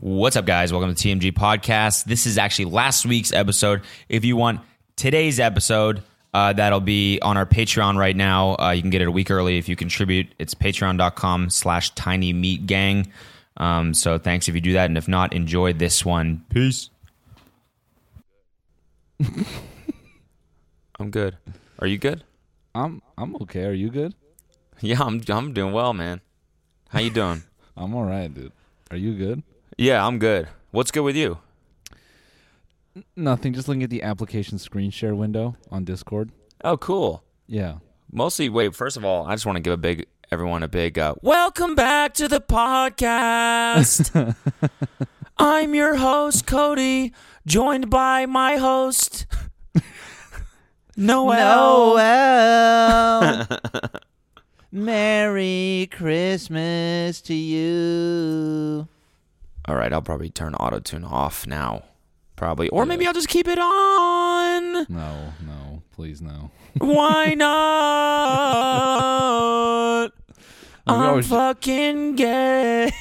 What's up, guys? Welcome to TMG Podcast. This is actually last week's episode. If you want today's episode, uh, that'll be on our Patreon right now. Uh, you can get it a week early if you contribute. It's patreon.com slash tiny meat gang. Um, so thanks if you do that. And if not, enjoy this one. Peace. I'm good. Are you good? I'm I'm okay. Are you good? Yeah, I'm I'm doing well, man. How you doing? I'm all right, dude. Are you good? Yeah, I'm good. What's good with you? Nothing. Just looking at the application screen share window on Discord. Oh, cool. Yeah. Mostly, wait. First of all, I just want to give a big everyone a big uh, welcome back to the podcast. I'm your host Cody, joined by my host Noel. Noel. Merry Christmas to you. All right, I'll probably turn auto tune off now, probably, or maybe I'll just keep it on. No, no, please no. Why not? I'm always- fucking gay.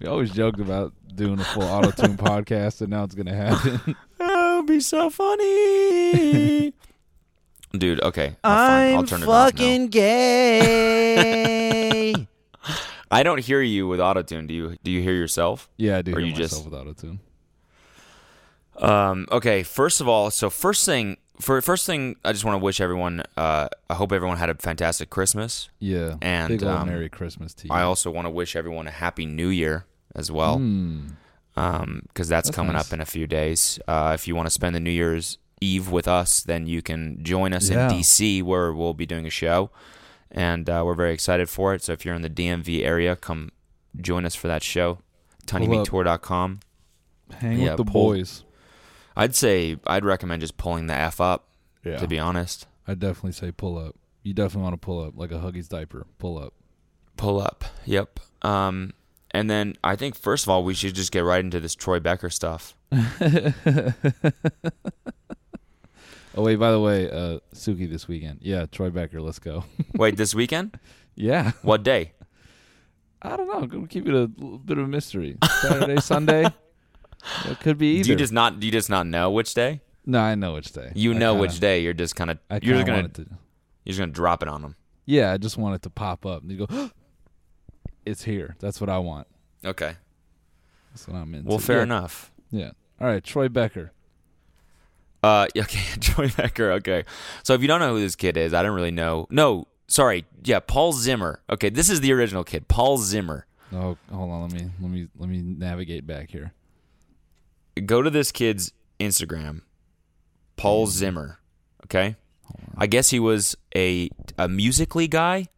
We always joked about doing a full auto tune podcast, and now it's gonna happen. That would be so funny. Dude, okay. I'll, fine. I'll I'm turn it off fucking now. gay. I don't hear you with autotune. Do you? Do you hear yourself? yeah, I do. Or hear you just- myself with auto tune. Um. Okay. First of all, so first thing, for first thing, I just want to wish everyone. Uh, I hope everyone had a fantastic Christmas. Yeah. And, big old um, Merry Christmas to you. I also want to wish everyone a happy New Year as well. Hmm. um, because that's, That's coming nice. up in a few days. Uh, if you want to spend the New Year's Eve with us, then you can join us Yeah. in DC where we'll be doing a show, and uh, we're very excited for it. So if you're in the DMV area, come join us for that show. TinyMeatTour.com. Hang yeah, with the pull- boys. I'd say I'd recommend just pulling the f up. Yeah. To be honest, I'd definitely say pull up. You definitely want to pull up like a Huggies diaper. Pull up. pull up. Yep. Um, and then I think first of all we should just get right into this Troy Becker stuff. Oh wait, by the way, uh, Suki this weekend. Yeah, Troy Becker. Let's go. Wait, this weekend? yeah. What day? I don't know. I'm gonna keep it a little bit of a mystery. Saturday, Sunday. It could be either. Do you just not? Do you just not know which day? no, I know which day. You I know kinda- which day. You're just kind of you're just gonna to. you're just gonna drop it on them. Yeah, I just want it to pop up. And you go, it's here. That's what I want. Okay. That's what I'm into. Well, fair Yeah. enough. Yeah. All right, Troy Becker. Uh, yeah, okay, Troy Becker. Okay, so if you don't know who this kid is, I don't really know. No, sorry. Yeah, Paul Zimmer. Okay, this is the original kid, Paul Zimmer. Oh, hold on. Let me let me let me navigate back here. Go to this kid's Instagram, Paul Zimmer. Okay, I guess he was a a musically guy.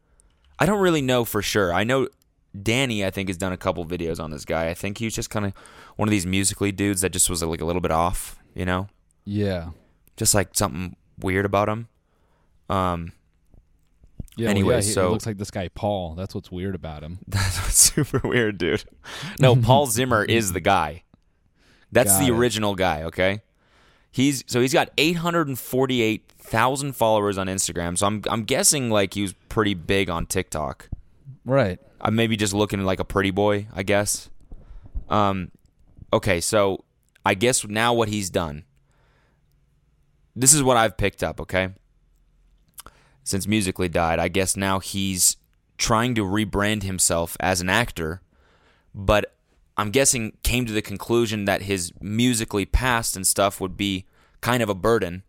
I don't really know for sure. I know Danny. I think has done a couple videos on this guy. I think he was just kind of one of these musically dudes that just was like a little bit off. You know. Yeah. just like something weird about him. Um, Yeah. well, Anyway, yeah, he- so- it looks like this guy Paul. That's what's weird about him. that's what's super weird, dude. No, Paul Zimmer is the guy. That's Got the it. original guy. Okay, he's so he's got eight hundred and forty eight thousand followers on Instagram. So I'm I'm guessing like he was pretty big on TikTok. Right. I'm maybe just looking like a pretty boy. I guess. Um, okay, so I guess now what he's done. This is what I've picked up. Okay. since Musically died, I guess now he's trying to rebrand himself as an actor, but I'm guessing came to the conclusion that his musically past and stuff would be kind of a burden,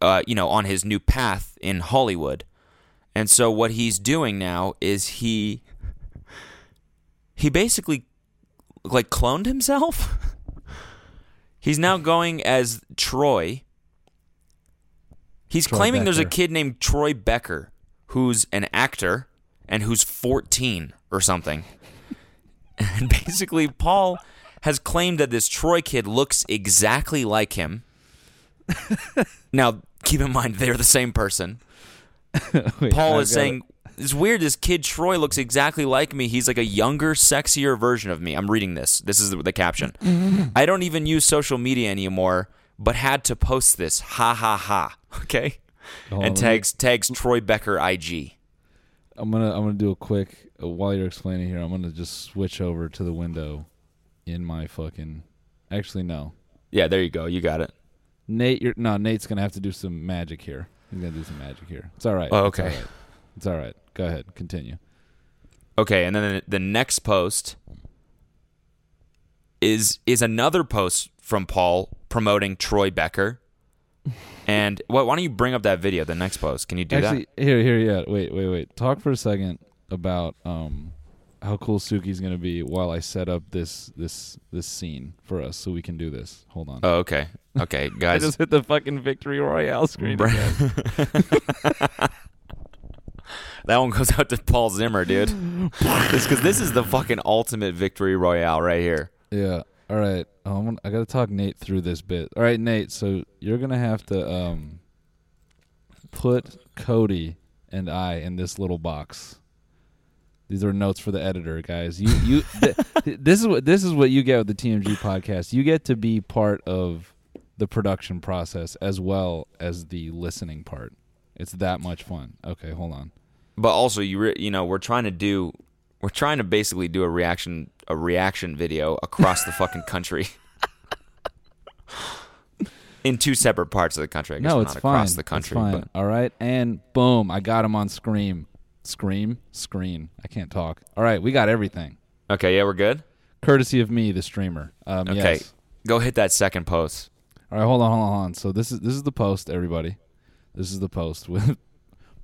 uh, you know, on his new path in Hollywood. And so what he's doing now is he he basically like cloned himself. he's now going as Troy. He's Troy claiming there's a kid named Troy Becker who's an actor and who's 14. or something. And basically, Paul has claimed that this Troy kid looks exactly like him. now, keep in mind, they're the same person. Wait, Paul I've is saying, It's weird. This kid Troy looks exactly like me. He's like a younger, sexier version of me. I'm reading this. This is the, the caption. I don't even use social media anymore, but had to post this. Ha ha ha. Okay? Hold on, and let me- tags tags Troy Becker IG. I'm gonna I'm gonna do a quick uh, while you're explaining here. I'm gonna just switch over to the window in my fucking. Actually, no. Yeah, there you go. You got it. Nate, you're no. Nate's gonna have to do some magic here. He's gonna do some magic here. It's all right. Oh, It's all okay. It's all right. Go ahead. Continue. Okay, and then the, the next post is is another post from Paul promoting Troy Becker. And well, why don't you bring up that video? The next post. Can you do Actually, here, here, yeah. Wait, wait, wait. Talk for a second about um how cool Suki's gonna be while I set up this this this scene for us, so we can do this. Hold on. Oh, okay. Okay, guys. I just hit the fucking victory royale screen. That one goes out to Paul Zimmer, dude. Because this is the fucking ultimate victory royale right here. Yeah. All right. Um, I'm gonna- I got to talk Nate through this bit. All right, Nate. So you're gonna have to um put Cody and I in this little box. These are notes for the editor, guys. You you th- this is what this is what you get with the TMG podcast. You get to be part of the production process as well as the listening part. It's that much fun. Okay, hold on. But also, you re- you know, we're trying to do, we're trying to basically do a reaction a reaction video across the fucking country. In two separate parts of the country. I guess No, it's not fine. across the country. It's fine. But All right, and boom, I got him on Scream. Scream, screen. I can't talk. All right, we got everything. okay, yeah, we're good. Courtesy of me, the streamer. Um, Okay, Yes. go hit that second post. All right, hold on, hold on, hold on. So this is this is the post, everybody. This is the post with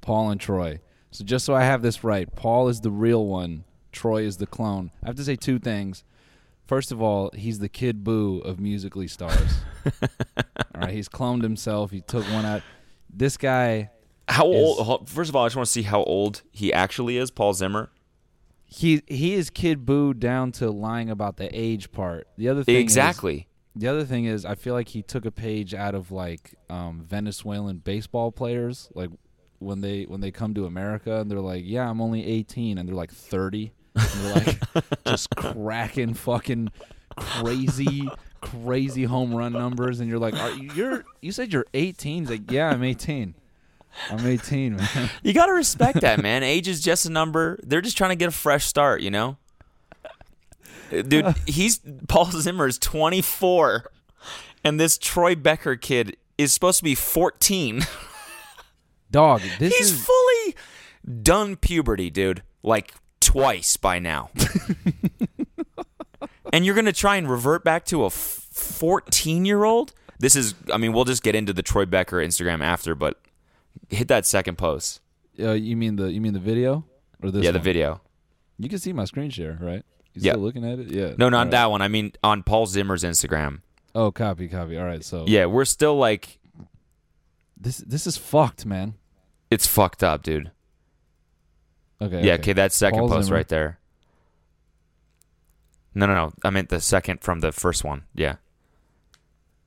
Paul and Troy. So just so I have this right, Paul is the real one. Troy is the clone. I have to say two things. First of all, he's the Kid Buu of Musically Stars. all right, he's cloned himself. He took one out. This guy How Is- old? First of all, I just want to see how old he actually is, Paul Zimmer. he he is Kid Buu down to lying about the age part. The other thing is- Exactly. the other thing is, I feel like he took a page out of like um, Venezuelan baseball players, like when they when they come to America and they're like, "Yeah, I'm only 18," and they're like 30, and they're like just cracking fucking crazy crazy home run numbers, and you're like, Are, "You're you said you're 18?" He's like, "Yeah, I'm 18. I'm 18, man." You got to respect that, man. Age is just a number. They're just trying to get a fresh start, you know? Dude, he's Paul Zimmer is 24 and this Troy Becker kid is supposed to be 14. Dog, this he's is fully done puberty, dude. Like twice by now. and you're going to try and revert back to a 14-year-old? This is I mean, we'll just get into the Troy Becker Instagram after, but hit that second post. uh, you mean the you mean the video or this? yeah, the one? video. You can see my screen share, right? You Yeah. still looking at it? Yeah. No, not right. that one. I mean on Paul Zimmer's Instagram. Oh, copy, copy. All right, so Yeah, we're still like this this is fucked, man. it's fucked up, dude. Okay. Yeah, okay, that second Paul post Zimmer. right there. No, no, no. I meant the second from the first one. Yeah.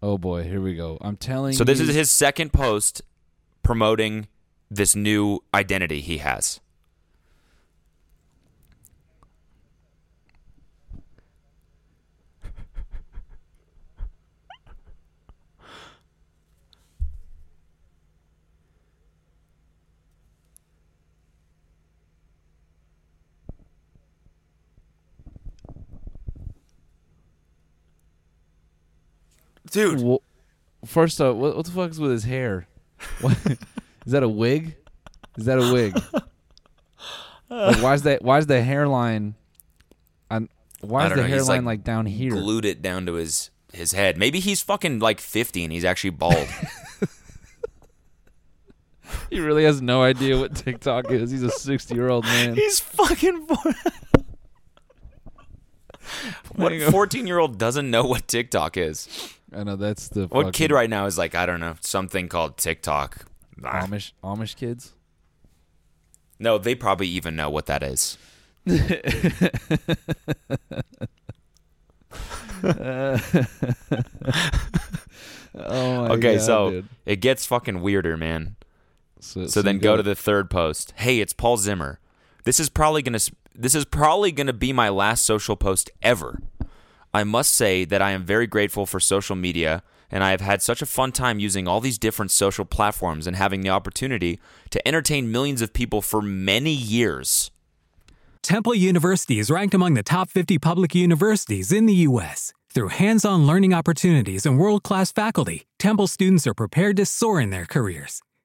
Oh boy, here we go. I'm telling So this you, is his second post promoting this new identity he has. Dude, Well, first up, what, what the fuck is with his hair? What, is that a wig? Is that a wig? like, why is that? Why is the hairline? On, why is the know, hairline like, like, down here? glued it down to his his head. Maybe he's fucking like 50 and he's actually bald. He really has no idea what TikTok is. He's a 60 year old man. he's fucking What 14 year old doesn't know what TikTok is? I know that's the What kid right now is like, I don't know, something called TikTok? Ah. Amish Amish kids. No, they probably even know what that is. oh my okay, God, so dude. it gets fucking weirder, man. so, So then you go to the third post. Hey, it's Paul Zimmer. This is probably gonna this is probably gonna be my last social post ever. I must say that I am very grateful for social media, and I have had such a fun time using all these different social platforms and having the opportunity to entertain millions of people for many years. Temple University is ranked among the top 50 public universities in the U.S. Through hands on learning opportunities and world class faculty, Temple students are prepared to soar in their careers.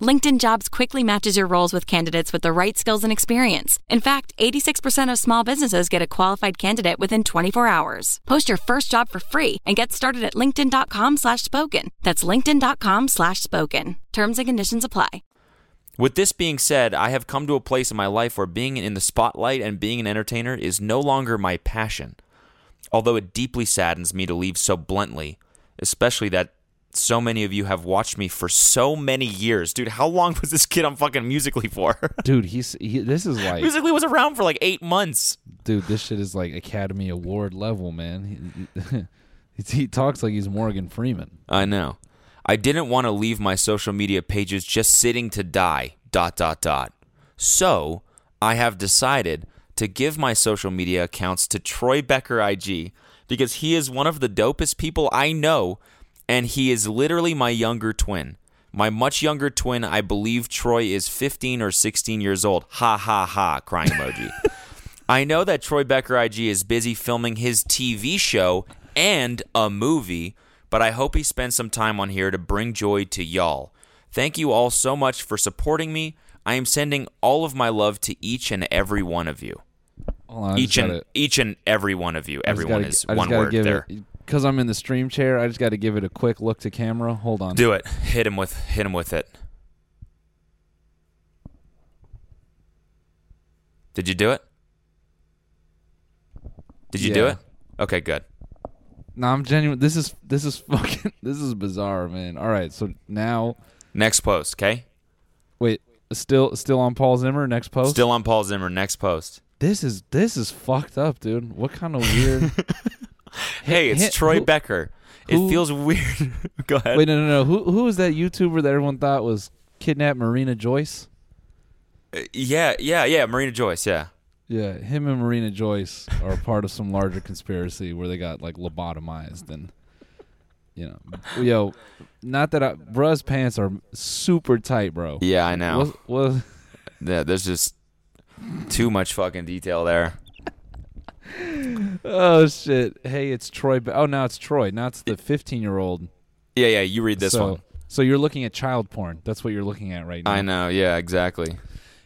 LinkedIn Jobs quickly matches your roles with candidates with the right skills and experience. In fact, 86% of small businesses get a qualified candidate within 24 hours. Post your first job for free and get started at linkedin.com slash spoken. That's linkedin.com slash spoken. Terms and conditions apply. With this being said, I have come to a place in my life where being in the spotlight and being an entertainer is no longer my passion. Although it deeply saddens me to leave so bluntly, especially that so many of you have watched me for so many years. Dude, how long was this kid on fucking Musically for? dude. He's he, this is like, Musically was around for like eight months. dude. This shit is like Academy Award level, man. He, he, he talks like he's Morgan Freeman. I know. I didn't want to leave my social media pages just sitting to die. Dot dot dot. So I have decided to give my social media accounts to Troy Becker IG because he is one of the dopest people I know, and he is literally my younger twin. My much younger twin, I believe Troy is 15 or 16 years old. Ha ha ha, crying emoji. I know that Troy Becker IG is busy filming his TV show and a movie, but I hope he spends some time on here to bring joy to y'all. Thank you all so much for supporting me. I am sending all of my love to each and every one of you. Hold on, Each and gotta- each and every one of you. Everyone gotta- is one word there. Because I'm in the stream chair, I just got to give it a quick look to camera. Hold on. Do it. Hit him with hit him with it. Did you do it? Did you do it? Okay, good. No, I'm genuine. This is this is fucking this is bizarre, man. All right, so now Next post, okay? wait, still still on Paul Zimmer. Next post. Still on Paul Zimmer. Next post. This is this is fucked up, dude. What kind of weird? Hey, it's hit- Troy who- Becker. who- it feels weird. Go ahead. wait, no, no, no. Who who is that YouTuber that everyone thought was kidnapped Marina Joyce? Uh, yeah, yeah, yeah. Marina Joyce. Yeah. Yeah, him and Marina Joyce are part of some larger conspiracy where they got like lobotomized and you know, yo, not that I, bruh's pants are super tight, bro. Yeah, I know. What, what, Yeah, there's just too much fucking detail there. Oh shit! Hey, it's Troy. Be- oh, now it's Troy. Now it's the 15 year old. Yeah, yeah. You read this so, one. So you're looking at child porn. That's what you're looking at right now. I know. Yeah, exactly.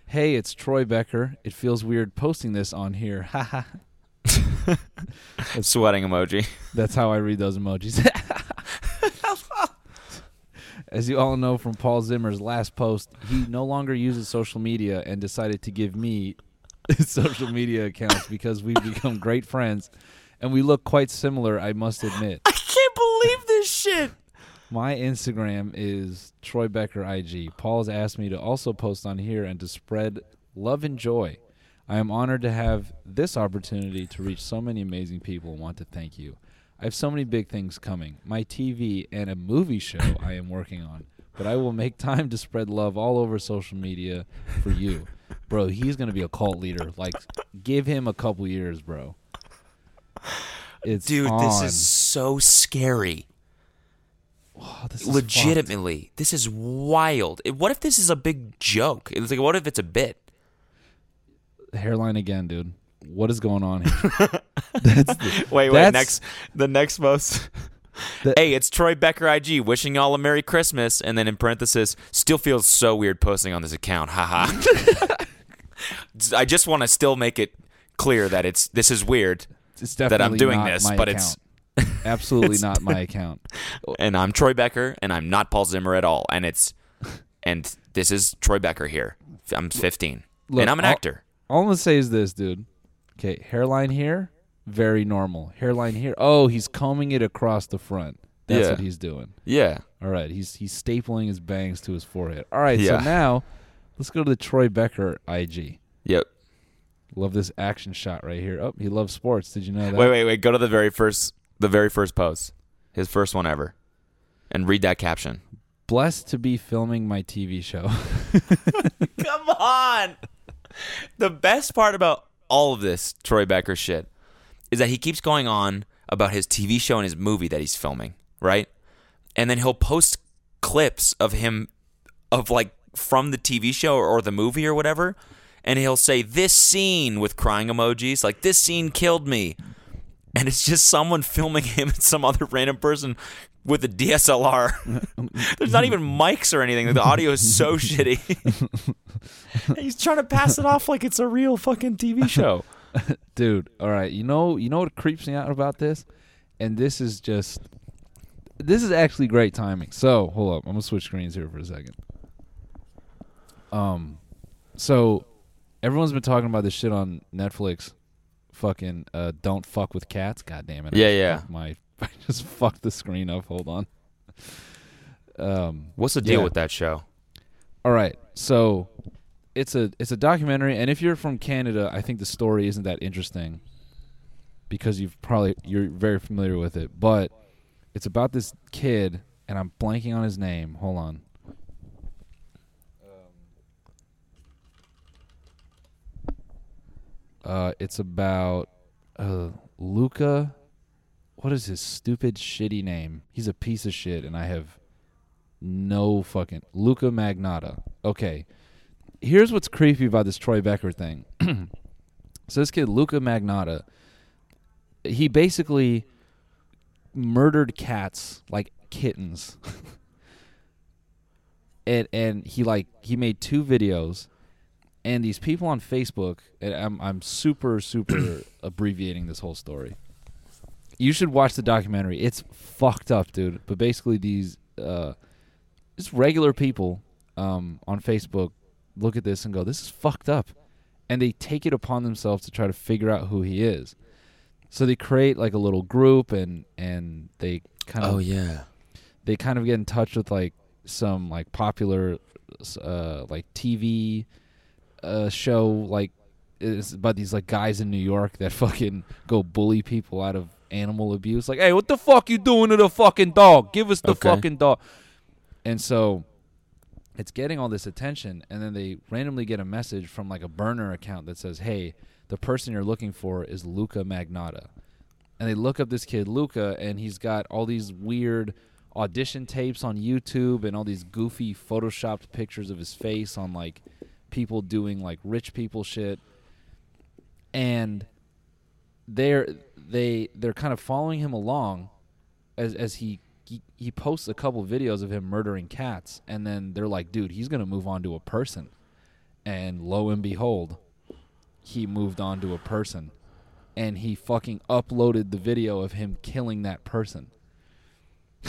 Hey, it's Troy Becker. It feels weird posting this on here. Ha Haha. Sweating emoji. That's how I read those emojis. As you all know from Paul Zimmer's last post, he no longer uses social media and decided to give me social media accounts because we've become great friends and we look quite similar, I must admit. I can't believe this shit. My Instagram is Troy Becker IG. Paul has asked me to also post on here and to spread love and joy. I am honored to have this opportunity to reach so many amazing people and want to thank you. I have so many big things coming my TV and a movie show I am working on, but I will make time to spread love all over social media for you. Bro, he's going to be a cult leader. Like, give him a couple years, bro. It's Dude, on. this is so scary. Oh, this is fucked. Legitimately, this is wild. What if this is a big joke? It's like, what if it's a bit? hairline again, dude. What is going on here? That's the, Wait, wait. that's- Next, the next post. The- hey, it's Troy Becker IG wishing y'all a Merry Christmas, and then in parenthesis, still feels so weird posting on this account. Haha. I just want to still make it clear that it's this is weird, It's that I'm doing this, my but it's- account. absolutely it's- not my account. and I'm Troy Becker, and I'm not Paul Zimmer at all, and it's and this is Troy Becker here. I'm 15, Look, and I'm an all- actor. All I'm gonna say is this, dude. Okay, hairline here, very normal. Hairline here. Oh, he's combing it across the front. That's Yeah. what he's doing. Yeah. All right, he's he's stapling his bangs to his forehead. All right, Yeah. so now let's go to the Troy Becker IG. Yep. Love this action shot right here. Oh, he loves sports. Did you know that? Wait, wait, wait. Go to the very first, the very first post, his first one ever, and read that caption. Blessed to be filming my TV show. Come on. The best part about all of this Troy Becker shit is that he keeps going on about his TV show and his movie that he's filming, right? And then he'll post clips of him of like from the TV show or the movie or whatever, and he'll say this scene with crying emojis, like this scene killed me. And it's just someone filming him and some other random person with a DSLR. There's not even mics or anything. The audio is so shitty. And He's trying to pass it off like it's a real fucking TV show. dude all right you know you know what creeps me out about this and this is just this is actually great timing so hold up i'm gonna switch screens here for a second um so everyone's been talking about this shit on netflix fucking uh don't fuck with cats god damn it I Yeah, just yeah. fucked my i just fucked the screen up hold on um What's the deal Yeah. with that show? all right, so it's a it's a documentary, and if you're from Canada, I think the story isn't that interesting because you've probably you're very familiar with it. But it's about this kid, and I'm blanking on his name. Hold on. Uh, it's about uh, Luka. What is his stupid, shitty name? He's a piece of shit, and I have no fucking Luka Magnotta. Okay. Here's what's creepy about this Troy Becker thing. so this kid Luka Magnotta, he basically murdered cats like kittens. and and he like he made two videos and these people on Facebook and I'm I'm super super abbreviating this whole story. You should watch the documentary. It's fucked up, dude. But basically these uh just regular people um, on Facebook look at this and go, "This is fucked up," and they take it upon themselves to try to figure out who he is. So they create like a little group and and they kind of Oh yeah. they kind of get in touch with like some like popular uh like TV uh show like it's about these like guys in New York that fucking go bully people out of animal abuse like hey what the fuck you doing to the fucking dog give us the Okay. fucking dog and so it's getting all this attention and then they randomly get a message from like a burner account that says hey the person you're looking for is Luka Magnotta. And they look up this kid Luka and he's got all these weird audition tapes on YouTube and all these goofy photoshopped pictures of his face on like people doing like rich people shit. And they're they they're kind of following him along as as he he, he posts a couple videos of him murdering cats and then they're like dude he's going to move on to a person. And lo and behold he moved on to a person. And he fucking uploaded the video of him killing that person.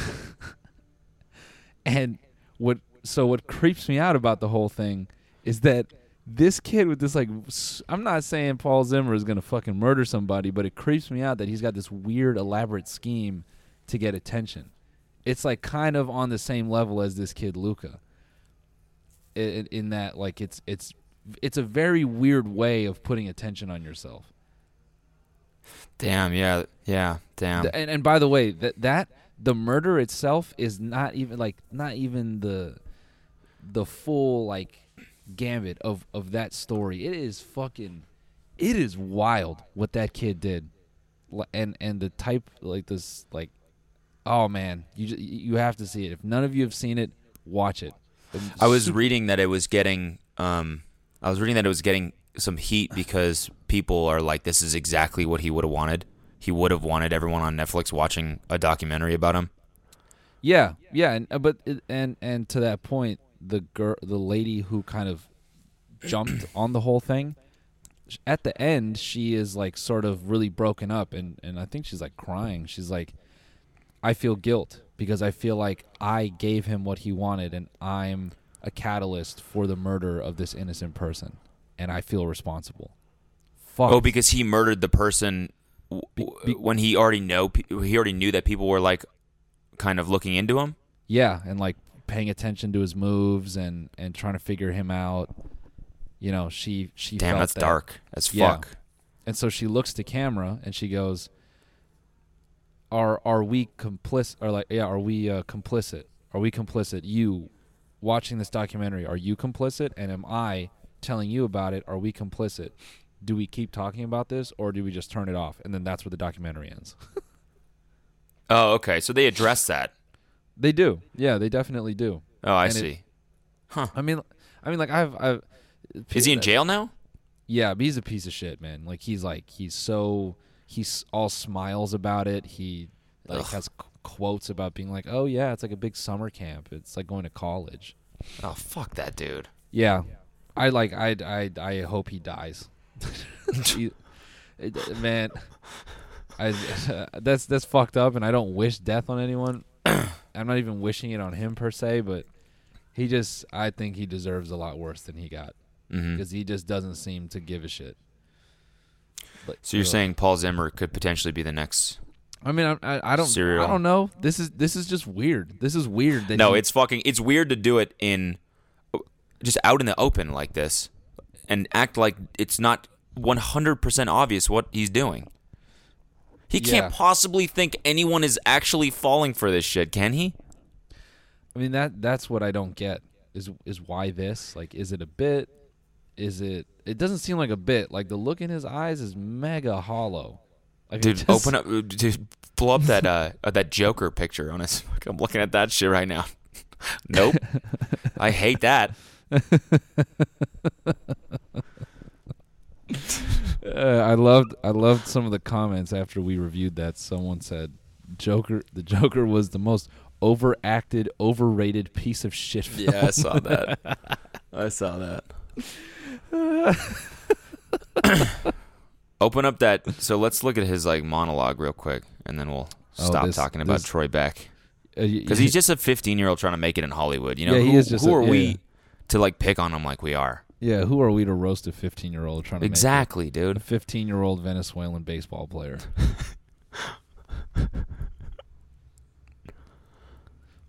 And what so what creeps me out about the whole thing is that this kid with this like I'm not saying Paul Zimmer is gonna fucking murder somebody, but it creeps me out that he's got this weird elaborate scheme to get attention. It's like kind of on the same level as this kid Luka. In, in that like it's it's it's a very weird way of putting attention on yourself. Damn. Yeah. Yeah. Damn. And and by the way, that that the murder itself is not even like not even the the full like gambit of of that story. It is fucking it is wild what that kid did. And and the type like this like oh man, you you have to see it. If none of you have seen it, watch it. I was reading that it was getting um I was reading that it was getting some heat because people are like this is exactly what he would have wanted. He would have wanted everyone on Netflix watching a documentary about him. Yeah, yeah, and uh, but it, and and to that point, the girl, the lady who kind of jumped on the whole thing, at the end, she is like sort of really broken up, and and I think she's like crying. She's like, I feel guilt because I feel like I gave him what he wanted, and I'm a catalyst for the murder of this innocent person, and I feel responsible. Fuck. Oh, because he murdered the person w- w- when he already know he already knew that people were like kind of looking into him. yeah, and like paying attention to his moves and and trying to figure him out. You know, she she Damn, felt that's that- dark as Yeah. fuck. And so she looks to camera and she goes, "Are are we complicit? Or like, yeah, are we uh, complicit? Are we complicit? You watching this documentary, are you complicit? And am I telling you about it? Are we complicit? Do we keep talking about this, or do we just turn it off? And then that's where the documentary ends. Oh, okay. So they address that. they do, yeah, they definitely do. Oh, I And it- see. I mean, I mean, like I've, I've. Is he in jail now? Yeah, but he's a piece of shit, man. Like he's like he's so he's all smiles about it. He like Ugh. has qu- quotes about being like, "Oh yeah, it's like a big summer camp. It's like going to college." Oh, fuck that dude. Yeah, I like I I I hope he dies. He- eh, it- man, I that's that's fucked up, and I don't wish death on anyone. I'm not even wishing it on him per se, but he just I think he deserves a lot worse than he got mm-hmm. because he just doesn't seem to give a shit. But, So you're ugh. saying Paul Zimmer could potentially be the next? I mean, I, I, I don't, Serial. I don't know. This is this is just weird. This is weird. That No, he- it's fucking. It's weird to do it in just out in the open like this, and act like it's not 100% obvious what he's doing. He can't possibly think anyone is actually falling for this shit, can he? I mean that that's what I don't get is is why this like is it a bit? Is it? It doesn't seem like a bit. Like the look in his eyes is mega hollow. Like Dude, just- open up, uh, dude, pull up that uh, uh, that Joker picture on his. I'm looking at that shit right now. nope, I hate that. Uh, I loved I loved some of the comments after we reviewed that. Someone said Joker the Joker was the most overacted, overrated piece of shit film. Yeah, I saw that. I saw that. Open up that. So let's look at his like monologue real quick, and then we'll Oh, stop this- talking about this- Troy Beck Uh, because he's just a 15 year old trying to make it in Hollywood. You know, Yeah, he who, is just who a- are yeah, we to like pick on him like we are? yeah. Who are we to roast a 15 year old trying to make? Exactly, a dude. 15 year old Venezuelan baseball player.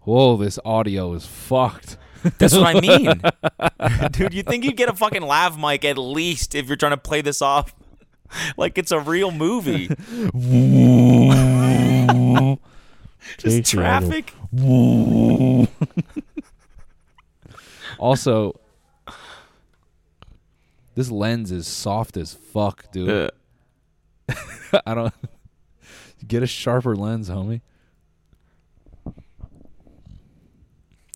Whoa, this audio is fucked. That's what I mean, dude. You think you'd get a fucking lav mic at least if you're trying to play this off like it's a real movie? Just traffic. Also, this lens is soft as fuck, dude. Uh, I don't get a sharper lens, homie.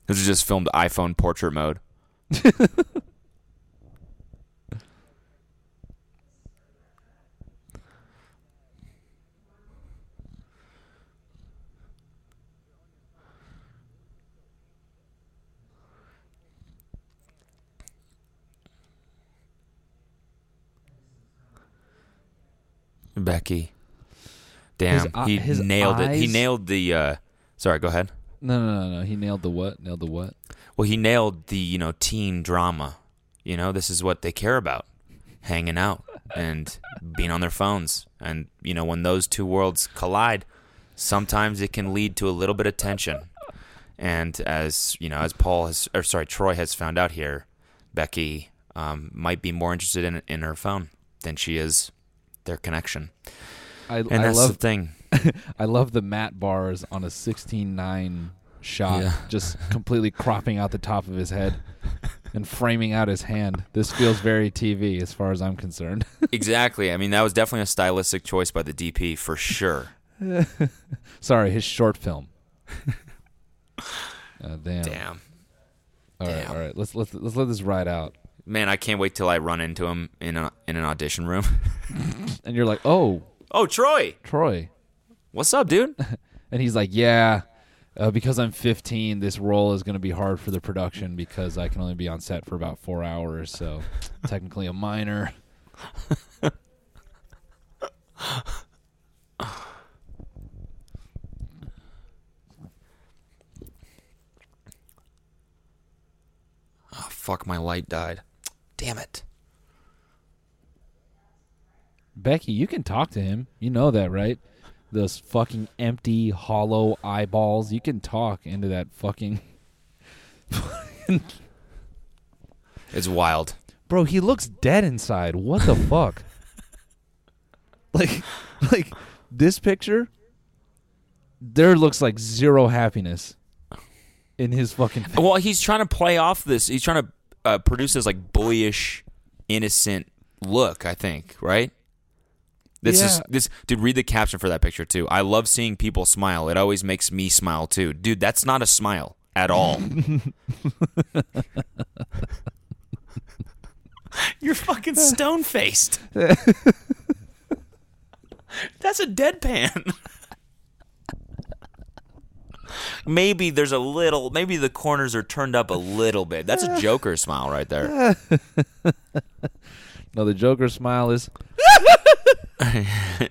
This is just filmed iPhone portrait mode. Becky. Damn, His he his nailed it. He nailed the uh sorry, go ahead. No, no, no, no. He nailed the what? Nailed the what? Well, he nailed the, you know, teen drama. You know, this is what they care about. Hanging out and being on their phones. And, you know, when those two worlds collide, sometimes it can lead to a little bit of tension. And as, you know, as Paul has or sorry, Troy has found out here, Becky um, might be more interested in in her phone than she is their connection. I, And I that's love the thing. I love the matte bars on a 16:9 shot, Yeah. just completely cropping out the top of his head and framing out his hand. This feels very TV as far as I'm concerned. exactly. I mean, that was definitely a stylistic choice by the DP for sure. Sorry, his short film. Uh, damn. Damn. All right, damn. all right. Let's let's let's let this ride out. Man, I can't wait till I run into him in a, in an audition room. And you're like, "Oh, oh, Troy, Troy," what's up, dude? and he's like, "Yeah." Uh, because I'm 15, this role is going to be hard for the production because I can only be on set for about four hours. So, technically, a minor. fuck, my light died. Damn it. Becky, you can talk to him. You know that, right? Those fucking empty, hollow eyeballs. You can talk into that fucking. It's wild. Bro, he looks dead inside. What the fuck? Like, like this picture. There looks like zero happiness in his fucking. Face. Well, he's trying to play off this. He's trying to uh, produce this like boyish, innocent look. I think, right? This is this dude. Read the caption for that picture too. I love seeing people smile. It always makes me smile too, dude. That's not a smile at all. You're fucking stone faced. That's a deadpan. maybe there's a little. Maybe the corners are turned up a little bit. That's a Joker smile right there. No, the Joker smile is.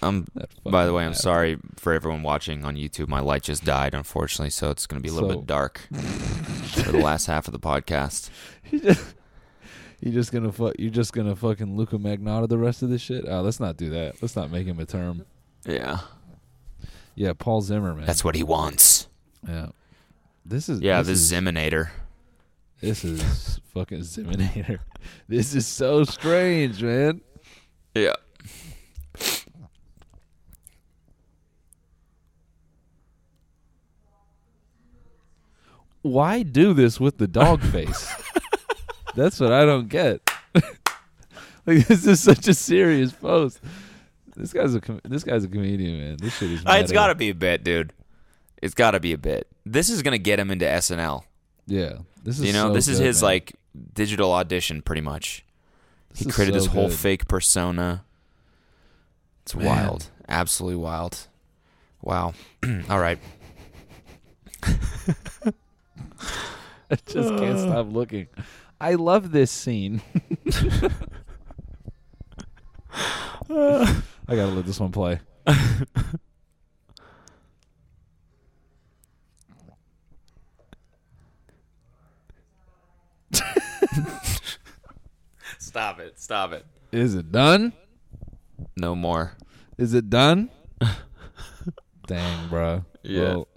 Um. By the way, I'm sorry for everyone watching on YouTube. My light just died, unfortunately, so it's going to be a little So- bit dark for the last half of the podcast. You just gonna fuck? You're just gonna fucking Luka Magnotta the rest of this shit? Oh, let's not do that. Let's not make him a term. Yeah, Yeah, Paul Zimmer, man. that's what he wants. yeah. This is Yeah, This the is, Ziminator. This is fucking Ziminator. This is so strange, man. Yeah. Why do this with the dog face? That's what I don't get. like this is such a serious post. This guy's a com- this guy's a comedian, man. This shit is. Uh, it's got to be a bit, dude. It's got to be a bit. This is going to get him into SNL. Yeah, this is. You know, so this is good, his man. like digital audition, pretty much. This he created so this whole good. fake persona. It's Man. wild, absolutely wild. Wow. All right. I just can't stop looking. I love this scene. I gotta let this one play. Stop it. Stop it. Is it done? No more. Is it done? Dang, bro. Yeah. Well,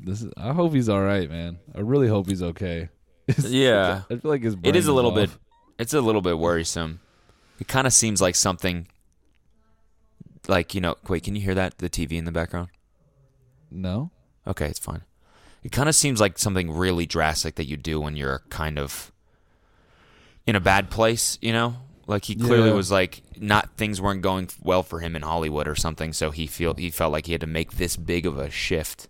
this is. I hope he's all right, man. I really hope he's okay. It's- Yeah. I feel like his. It is a little off. bit. It's a little bit worrisome. It kind of seems like something. Like you know, wait. Can you hear that? The TV in the background. No. Okay, it's fine. It kind of seems like something really drastic that you do when you're kind of in a bad place, you know? Like he clearly Yeah. was like not things weren't going well for him in Hollywood or something, so he feel he felt like he had to make this big of a shift.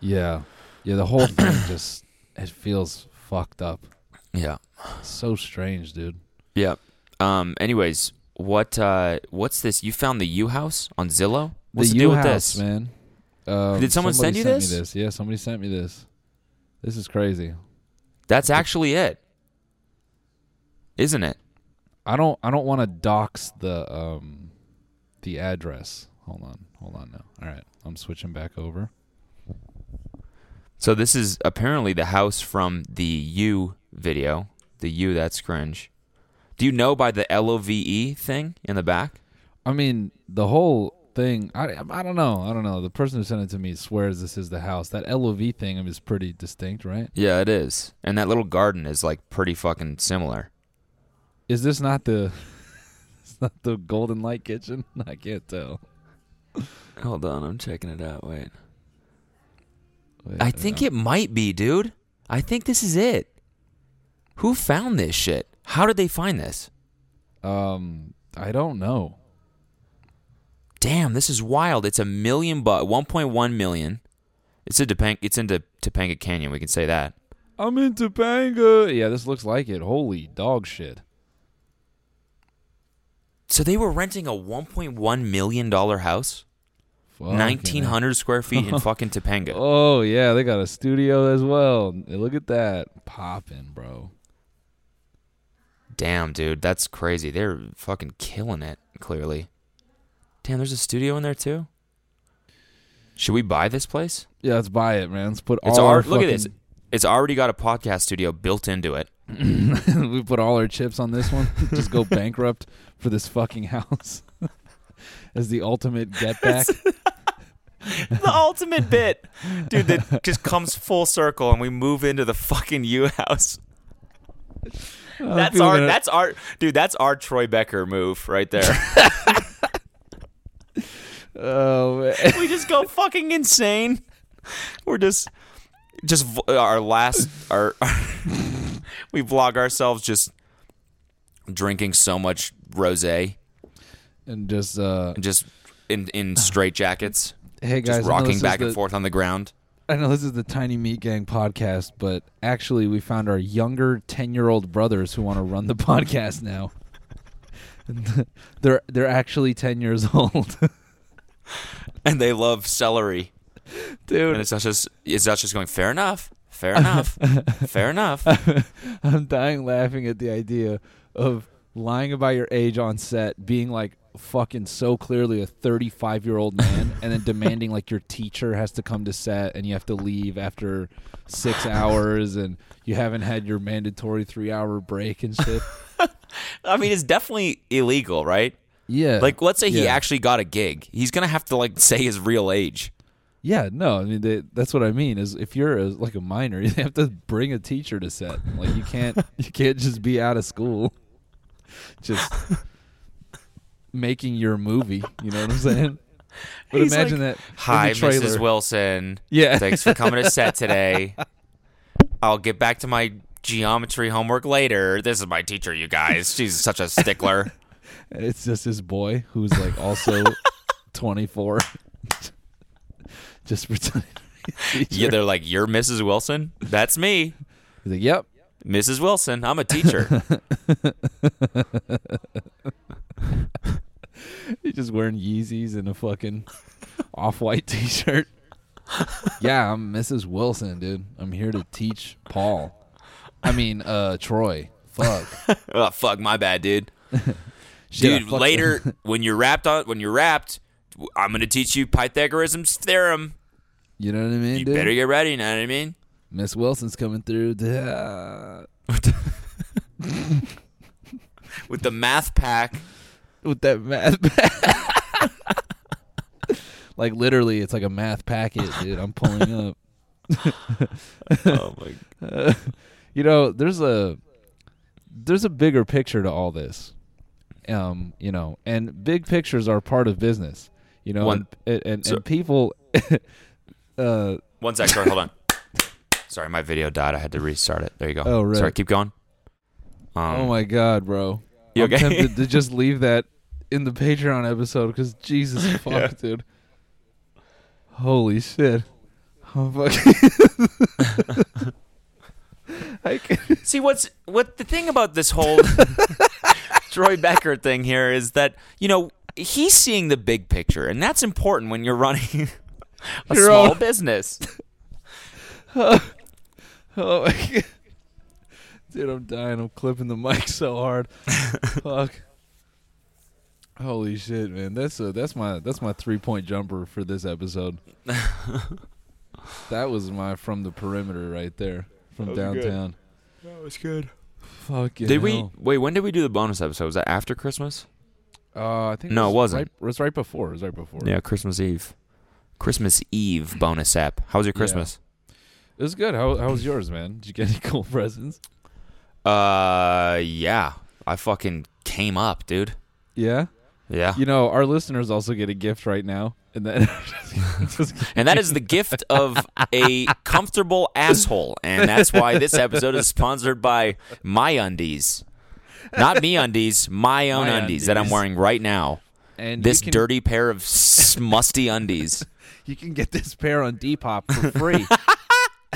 Yeah. Yeah. The whole thing just it feels fucked up. Yeah. So strange, dude. Yeah. Um anyways, what uh what's this? You found the U house on Zillow? What's the, the deal U with house, this? man. Um, Did someone send you me this? Yeah, somebody sent me this. This is crazy. That's actually it. Isn't it? I don't. I don't want to dox the um, the address. Hold on. Hold on now. All right, I'm switching back over. So this is apparently the house from the U video. The U that's cringe. Do you know by the L O V E thing in the back? I mean, the whole thing. I, I don't know. I don't know. The person who sent it to me swears this is the house. That LOV thing is pretty distinct, right? Yeah, it is. And that little garden is like pretty fucking similar. Is this not the? It's not the Golden Light Kitchen. I can't tell. Hold on, I'm checking it out. Wait. Wait, I think uh, it might be, dude. I think this is it. Who found this shit? How did they find this? Um, I don't know. Damn, this is wild. It's a million but 1.1 million. It's a Topanga, it's into Topanga Canyon, we can say that. I'm in Topanga. Yeah, this looks like it. Holy dog shit. So they were renting a 1.1 million dollar house? Fucking 1900 square feet in fucking Topanga. Oh yeah, they got a studio as well. Look at that, popping, bro. Damn, dude, that's crazy. They're fucking killing it, clearly. Damn, there's a studio in there too? Should we buy this place? Yeah, let's buy it, man. Let's put It's all our our look at this. it's already got a podcast studio built into it. we put all our chips on this one. Just go bankrupt for this fucking house as the ultimate get back. the ultimate bit, dude. That just comes full circle, and we move into the fucking U house. Oh, that's our. gonna- That's our. Dude, that's our Troy Becker move right there. Oh man. we just go fucking insane. We're just, just our last our. we vlog ourselves just drinking so much rosé and just uh and just in in straight jackets, hey guys, just rocking back and the- forth on the ground. I know this is the Tiny Meat Gang podcast, but actually we found our younger 10-year-old brothers who want to run the podcast now. They're they're actually 10 years old. and they love celery. Dude, And it's not just it's not just going fair enough, fair enough, fair enough. I'm dying laughing at the idea of lying about your age on set, being like fucking so clearly a 35 year old man, and then demanding like your teacher has to come to set and you have to leave after six hours and you haven't had your mandatory three hour break and shit. I mean, it's definitely illegal, right? Yeah. Like, let's say he actually got a gig, he's gonna have to like say his real age. Yeah, no, I mean they, that's what I mean. Is if you're a, like a minor, you have to bring a teacher to set. Like you can't you can't just be out of school, just making your movie. You know what I'm saying? But He's imagine like, that. Hi. Mrs. Wilson. Yeah. Thanks for coming to set today. I'll get back to my geometry homework later. This is my teacher, you guys. She's such a stickler. It's just his boy who's like also 24. just pretending. to be a yeah, they're like, You're Mrs. Wilson? That's me. He's like, "Yep." Mrs. Wilson, I'm a teacher. He's just wearing Yeezys and a fucking off-white T-shirt. yeah, I'm Mrs. Wilson, dude. I'm here to teach Paul. I mean, uh, Troy. Fuck, oh, fuck, my bad, dude. Dude, fucked- later when you're wrapped on when you're wrapped, I'm gonna teach you Pythagoras' theorem. You know what I mean, You dude? better get ready. You know what I mean? Miss Wilson's coming through. With the math pack. with that math. like literally, it's like a math packet, dude. I'm pulling up. Oh my. God. You know, there's a there's a bigger picture to all this. Um, you know, and big pictures are part of business. You know, One- and and, and, so- people. uh, One sec. Sorry, hold on. Sorry, my video died. I had to restart it. There you go. Oh, right. Sorry, keep going. Um, oh my god, bro! You I'm tempted to just leave that in the Patreon episode because Jesus fuck, Yeah. dude. Holy shit! I'm fucking. I can- See what's what the thing about this whole Troy Becker thing here is that you know he's seeing the big picture, and that's important when you're running a Your small own- business. Oh my god. Dude, I'm dying. I'm clipping the mic so hard. Fuck. Holy shit, man. That's a, that's my that's my three point jumper for this episode. that was my from the perimeter right there. From downtown. That was good. Fucking Did we wait? When did we do the bonus episode? Was that after Christmas? Uh, I think No, it was wasn't. Right, it was right before. It was right before. Yeah, Christmas Eve. Christmas Eve bonus app. How was your Yeah. Christmas? It was good. How how was yours, man? Did you get any cool presents? Uh, yeah. I fucking came up, dude. Yeah. Yeah. You know, our listeners also get a gift right now, and then And that is the gift of a comfortable asshole. And that's why this episode is sponsored by My Undies. Not me undies, my own My undies that I'm wearing right now. and This can, dirty pair of musty undies. You can get this pair on Depop for free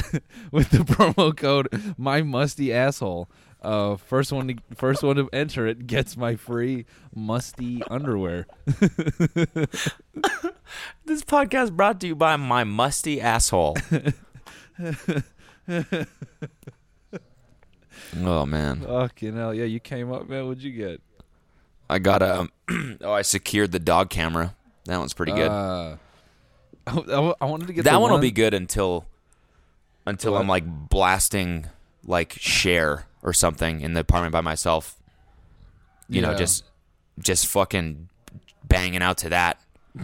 with the promo code My Musty Asshole. Uh, first one to first one to enter it gets my free musty underwear. This podcast brought to you by my musty asshole. oh man, Fucking hell, yeah! You came up, man. What'd you get? I got a. oh, I secured the dog camera. That one's pretty good. Uh, I, I, I wanted to get that one will be good until until What? I'm like blasting like Cher or something in the apartment by myself. You know, just just fucking banging out to that.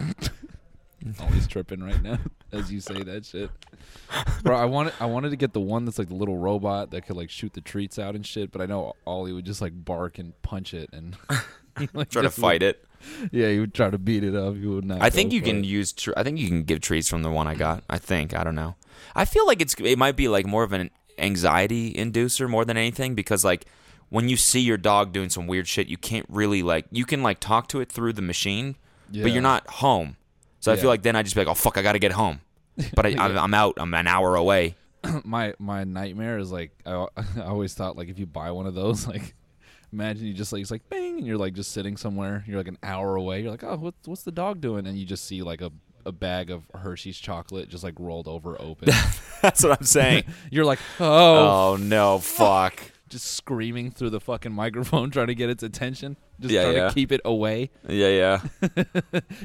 Always tripping right now as you say that shit. Bro, I wanted I wanted to get the one that's like the little robot that could like shoot the treats out and shit, but I know Ollie would just like bark and punch it and like, Try to fight it. Yeah, you would try to beat it up. You would not. I think you can it. use. Tr- I think you can give trees from the one I got. I think. I don't know. I feel like it's. It might be like more of an anxiety inducer more than anything because like when you see your dog doing some weird shit, you can't really like. You can like talk to it through the machine, but you're not home. So I feel like then I just be like, oh fuck, I gotta get home. But I, I'm, I'm out. I'm an hour away. my my nightmare is like I, I always thought like if you buy one of those like imagine you just like it's like bang and you're like just sitting somewhere. You're like an hour away. You're like oh what's what's the dog doing? And you just see like a a bag of Hershey's chocolate just like rolled over open. That's what I'm saying. you're like oh, oh no, fuck. just screaming through the fucking microphone trying to get its attention just Yeah, trying yeah. to keep it away Yeah, yeah.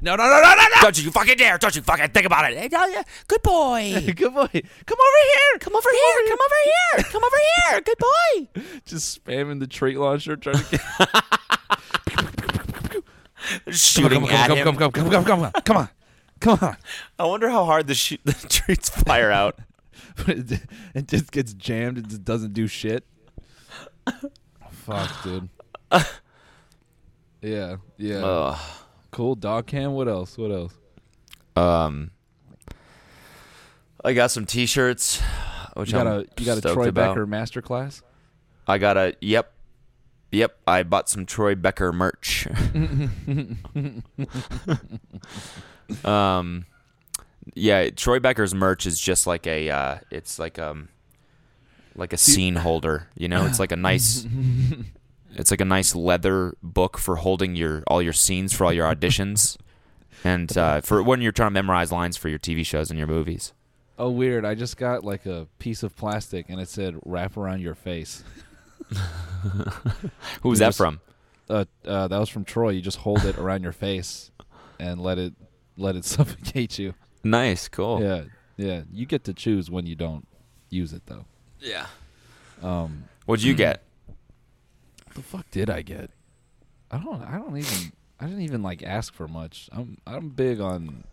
no no no no no no Don't you fucking dare! Don't you fucking think about it! Hey, no, yeah. Good boy. good boy come over here Come over here. Come over here. Come over here. Good boy. just spamming the treat launcher trying to get Shooting come, at come, him. come, come, come, come, come, come, come on, come on. I wonder how hard the, sh- the treats fire out. It, it just gets jammed. It just doesn't do shit. Fuck, dude. Yeah, yeah. Ugh. cool dog cam. What else? What else? Um, I got some T-shirts, which You got I'm a you got a Troy about. Becker masterclass. I got a yep, yep. I bought some Troy Becker merch. um, yeah, Troy Becker's merch is just like a. Uh, it's like um, like a scene holder. You know, it's like a nice. It's like a nice leather book for holding your all your scenes for all your auditions, and uh, for when you're trying to memorize lines for your TV shows and your movies. Oh, weird. I just got like a piece of plastic and it said "wrap around your face." Who's You that just- from? Uh, uh, that was from Troy. You just hold it around your face and let it let it suffocate you. Nice, cool. Yeah, yeah. You get to choose when you don't use it though. yeah. Um, What'd you get? The fuck did I get? I don't. I don't even. I didn't even like ask for much. I'm. I'm big on.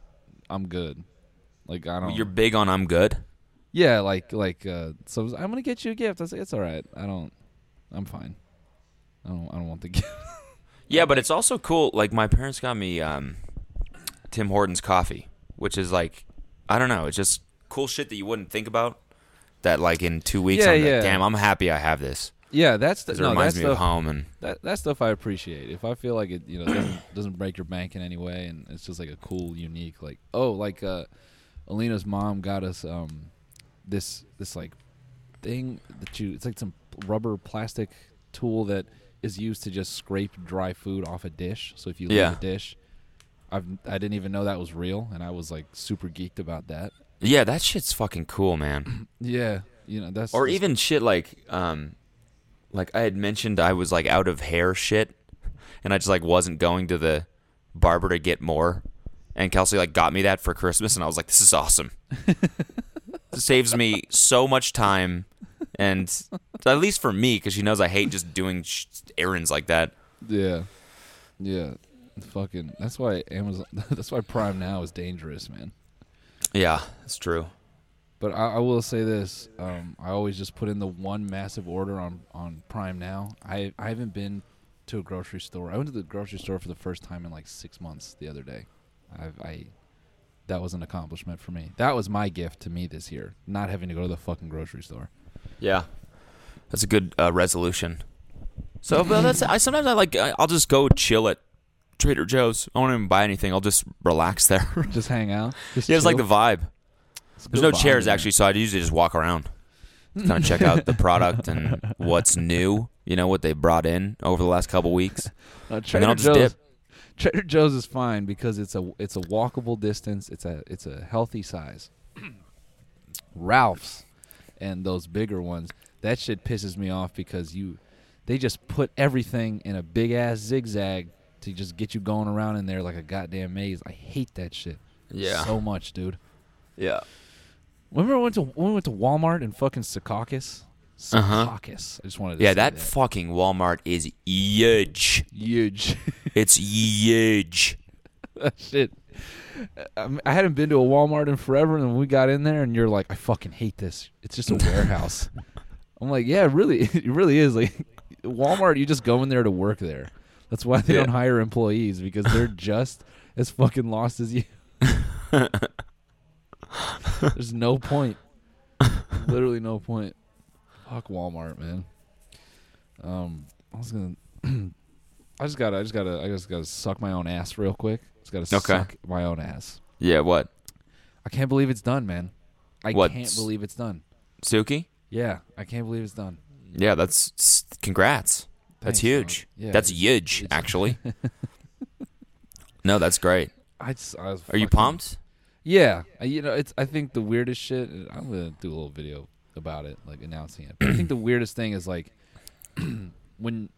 I'm good. Like I don't. You're big on I'm good. yeah. Like like. Uh. So I'm gonna get you a gift. I like, it's all right. I don't. I'm fine. I don't. I don't want the gift. Yeah, but it's also cool. Like my parents got me um, Tim Hortons coffee, which is like I don't know. It's just cool shit that you wouldn't think about. That like in two weeks, Yeah, I'm like, yeah. damn, I'm happy I have this. Yeah. That's the. No, reminds that me of stuff. home and That that stuff I appreciate. If I feel like it, you know, doesn't doesn't break your bank in any way, and it's just like a cool, unique, like oh, like uh, Alina's mom got us um, this this like thing that you. It's like some rubber plastic tool that is used to just scrape dry food off a dish. So if you leave Yeah. a dish, I've I didn't even know that was real, and I was like super geeked about that. yeah, that shit's fucking cool, man. Yeah, you know that's or that's- even shit like um, like I had mentioned, I was like out of hair shit, and I just like wasn't going to the barber to get more. And Kelsey like got me that for Christmas, and I was like, "This is awesome." it saves me so much time, and at least for me, because she knows I hate just doing sh- errands like that. Yeah, yeah. Fucking. That's why Amazon. That's why Prime Now is dangerous, man. Yeah, it's true. But I, I will say this: um, I always just put in the one massive order on on Prime Now. I I haven't been to a grocery store. I went to the grocery store for the first time in like six months the other day. I've, I that was an accomplishment for me. That was my gift to me this year, not having to go to the fucking grocery store. Yeah, that's a good uh, resolution. So, but that's I sometimes I like I- I'll just go chill at Trader Joe's. I won't even buy anything. I'll just relax there. Just hang out. Just yeah, it's like the vibe. There's no chairs there. actually, so I'd usually just walk around, kind of check out the product and what's new. You know what they brought in over the last couple weeks, Uh, and Trader then I'll just Joe's. dip. Trader Joe's is fine because it's a it's a walkable distance. It's a it's a healthy size. Ralph's and those bigger ones, that shit pisses me off because you they just put everything in a big ass zigzag to just get you going around in there like a goddamn maze. I hate that shit. Yeah. So much, dude. Yeah. Remember when we went to when we went to Walmart and fucking Secaucus? Uh-huh. Secaucus. I just wanted to Yeah, say that fucking Walmart is huge. huge. It's huge. Shit. I, I hadn't been to a Walmart in forever, and we got in there, and you're like, I fucking hate this. It's just a warehouse. I'm like, yeah, really, it really is. Like Walmart, you just go in there to work there. That's why they Yeah. don't hire employees because they're just as fucking lost as you. There's no point. Literally no point. Fuck Walmart, man. Um, I was gonna. I just gotta. I just gotta. I just gotta suck my own ass real quick. Just gotta Okay. suck my own ass. Yeah, what? I can't believe it's done, man. I can't believe it's done. Suki? Yeah, I can't believe it's done. Yeah, that's s- congrats. That's Thanks, huge. dog. Yeah, that's it's- huge, actually. no, that's great. I just. I was Are you fucking- pumped? Yeah, I- you know, it's. I think the weirdest shit. I'm gonna do a little video about it, like announcing it. But I think the weirdest thing is like when,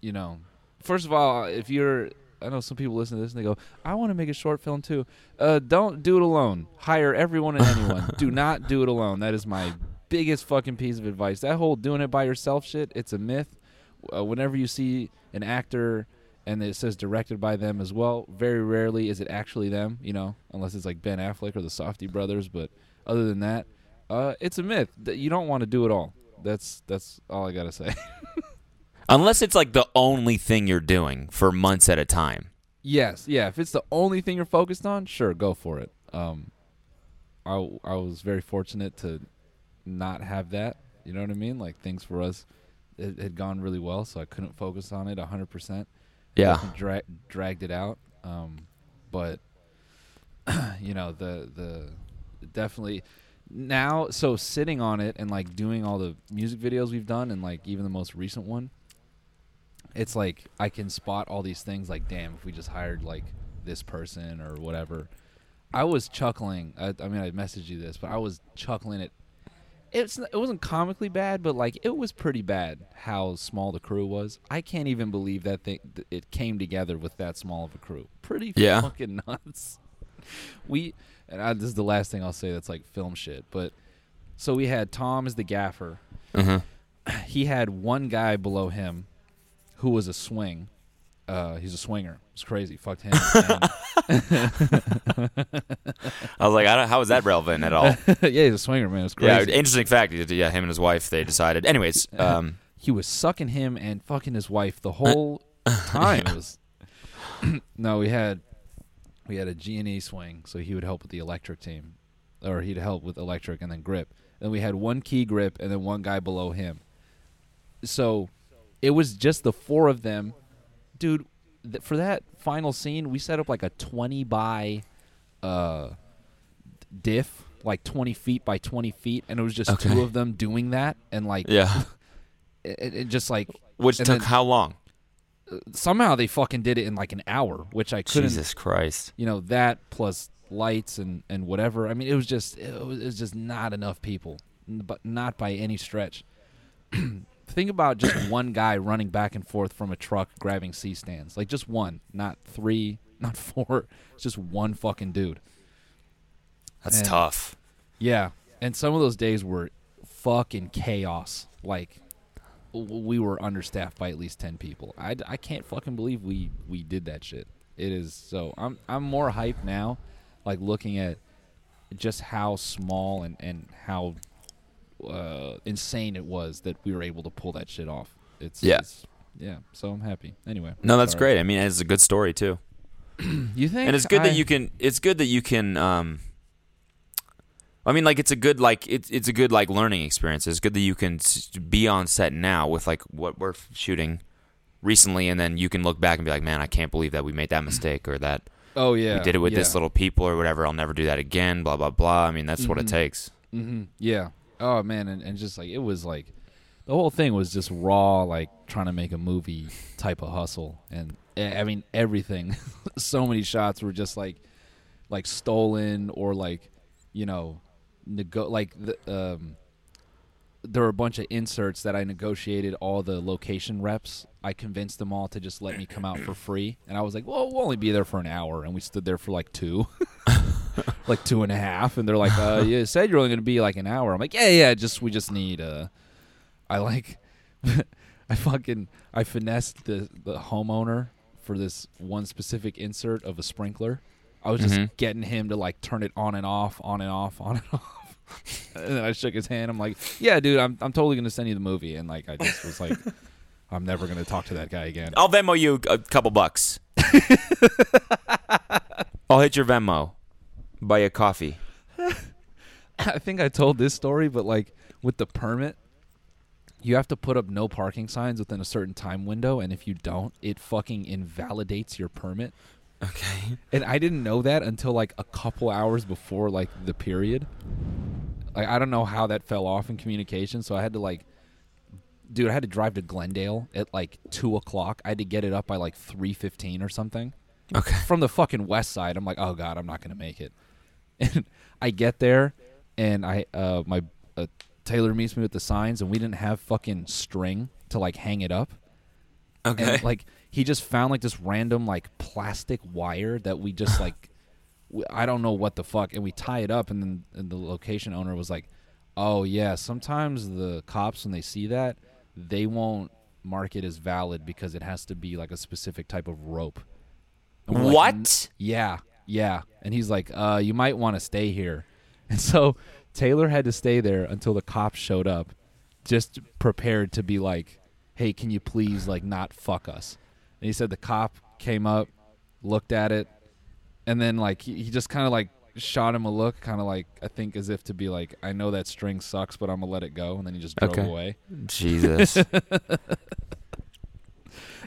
you know, first of all, if you're, I know some people listen to this and they go, "I want to make a short film too." Uh, don't do it alone. Hire everyone and anyone. do not do it alone. That is my biggest fucking piece of advice. That whole doing it by yourself shit, it's a myth. Uh, whenever you see an actor and it says directed by them as well, very rarely is it actually them, you know, unless it's like Ben Affleck or the Safdie brothers. But other than that, uh, it's a myth that you don't want to do it all. That's that's all I gotta say. Unless it's like the only thing you're doing for months at a time. yes, yeah. If it's the only thing you're focused on, sure, go for it. Um, I I was very fortunate to not have that. You know what I mean? Like things for us, it had gone really well, so I couldn't focus on it hundred percent. Yeah. dra- dragged it out. Um, but you know the the definitely now so sitting on it and like doing all the music videos we've done and like even the most recent one it's like i can spot all these things like damn if we just hired like this person or whatever i was chuckling i, I mean i messaged you this but i was chuckling at it's it wasn't comically bad, but like it was pretty bad how small the crew was. I can't even believe that thing th- it came together with that small of a crew. Pretty Yeah. fucking nuts. We and I, this is the last thing I'll say that's like film shit, but so we had Tom as the gaffer. Uh-huh. He had one guy below him who was a swing. Uh, he's a swinger. It's crazy. Fucked him. I was like, I don't, how is that relevant at all? yeah, he's a swinger, man. It's crazy. yeah, interesting fact. Yeah, him and his wife, they decided. Anyways, um, he was sucking him and fucking his wife the whole time. Was no, we had we had a G and E swing, so he would help with the electric team, or he'd help with electric and then grip. Then we had one key grip and then one guy below him. So it was just the four of them, dude. Th- for that final scene, we set up like a twenty by uh diff, like twenty feet by twenty feet, and it was just Okay. two of them doing that, and like yeah. it, it just like Which took then how long? somehow they fucking did it in like an hour, which I couldn't. Jesus Christ. You know that plus lights and and whatever. I mean, it was just it was, it was just not enough people, but not by any stretch. Think about just one guy running back and forth from a truck grabbing C stands, like just one, not three, not four, it's just one fucking dude. That's And- tough. Yeah, and some of those days were fucking chaos. Like we were understaffed by at least ten people. I, I can't fucking believe we we did that shit. It is so. I'm I'm more hyped now, like looking at just how small and and how uh, insane it was that we were able to pull that shit off. It's Yeah. it's- yeah. So I'm happy. Anyway. No, that's sorry. great. I mean, it's a good story too. You think? and it's good I- that you can it's good that you can um I mean like it's a good like it's it's a good like learning experience. It's good that you can be on set now with like what we're shooting recently and then you can look back and be like, "Man, I can't believe that we made that mistake or that Oh yeah. we did it with this little people or whatever. I'll never do that again, blah blah blah." I mean, that's what it Mhm. takes. hmm Yeah. Oh man, and, and just like it was like the whole thing was just raw, like trying to make a movie type of hustle, and eh, I mean everything. so many shots were just like like stolen or like you know nego- like the um there were a bunch of inserts that I negotiated all the location reps. I convinced them all to just let me come out for free, and I was like, "Well, we'll only be there for an hour," and we stood there for like two. like two and a half, and they're like, uh, "You said you're only gonna be like an hour." I'm like, "Yeah, yeah, just we just need uh." I like, I fucking I finessed the the homeowner for this one specific insert of a sprinkler. I was just Mhm. getting him to like turn it on and off, on and off, on and off. and then I shook his hand. I'm like, "Yeah, dude, I'm I'm totally gonna send you the movie." And like, I just was like, "I'm never gonna talk to that guy again." I'll Venmo you a couple bucks. I'll hit your Venmo. Buy you a coffee. I think I told this story, but like with the permit, you have to put up no parking signs within a certain time window, and if you don't, it fucking invalidates your permit. Okay. And I didn't know that until like a couple hours before like the period. Like I don't know how that fell off in communication, so I had to like, dude, I had to drive to Glendale at like two o'clock. I had to get it up by like three fifteen or something Okay. from the fucking west side. I'm like, oh god, I'm not gonna make it. And I get there, and I uh my uh, Taylor meets me with the signs, and we didn't have fucking string to like hang it up. Okay. And like he just found like this random like plastic wire that we just like I don't know what the fuck, and we tie it up, and then and the location owner was like, "Oh yeah, sometimes the cops when they see that, they won't mark it as valid because it has to be like a specific type of rope." Like, What? Yeah, yeah. And he's like, "Uh, you might want to stay here," and so Taylor had to stay there until the cops showed up, just prepared to be like, "Hey, can you please like not fuck us?" And he said the cop came up, looked at it, and then like he, he just kind of like shot him a look, kind of like I think as if to be like, "I know that string sucks, but I'm gonna let it go," and then he just drove Okay. away. Jesus.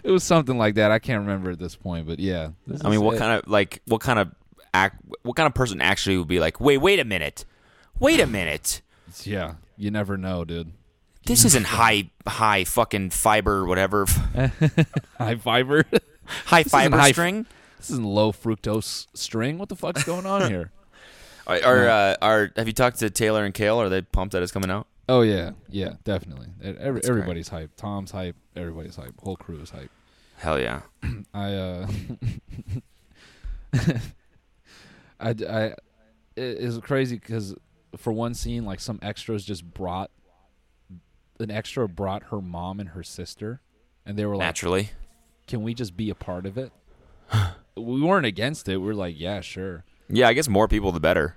It was something like that. I can't remember at this point, but yeah. I mean, what it. kind of like what kind of act? What kind of person actually would be like? Wait, wait a minute. Wait a minute. Yeah, you never know, dude. This isn't high high fucking fiber whatever High fiber. high fiber high f- string. this isn't low fructose string. What the fuck's going on here? Are are, uh, are have you talked to Taylor and Kale? Are they pumped that it's coming out? Oh yeah, yeah, definitely. Every, That's great. everybody's hype. Tom's hype. Everybody's hype. Whole crew is hype. Hell yeah. I uh, I I it is crazy because for one scene, like some extras just brought an extra brought her mom and her sister, and they were like, Naturally. "Can we just be a part of it?" we weren't against it. We are like, "Yeah, sure." Yeah, I guess more people the better.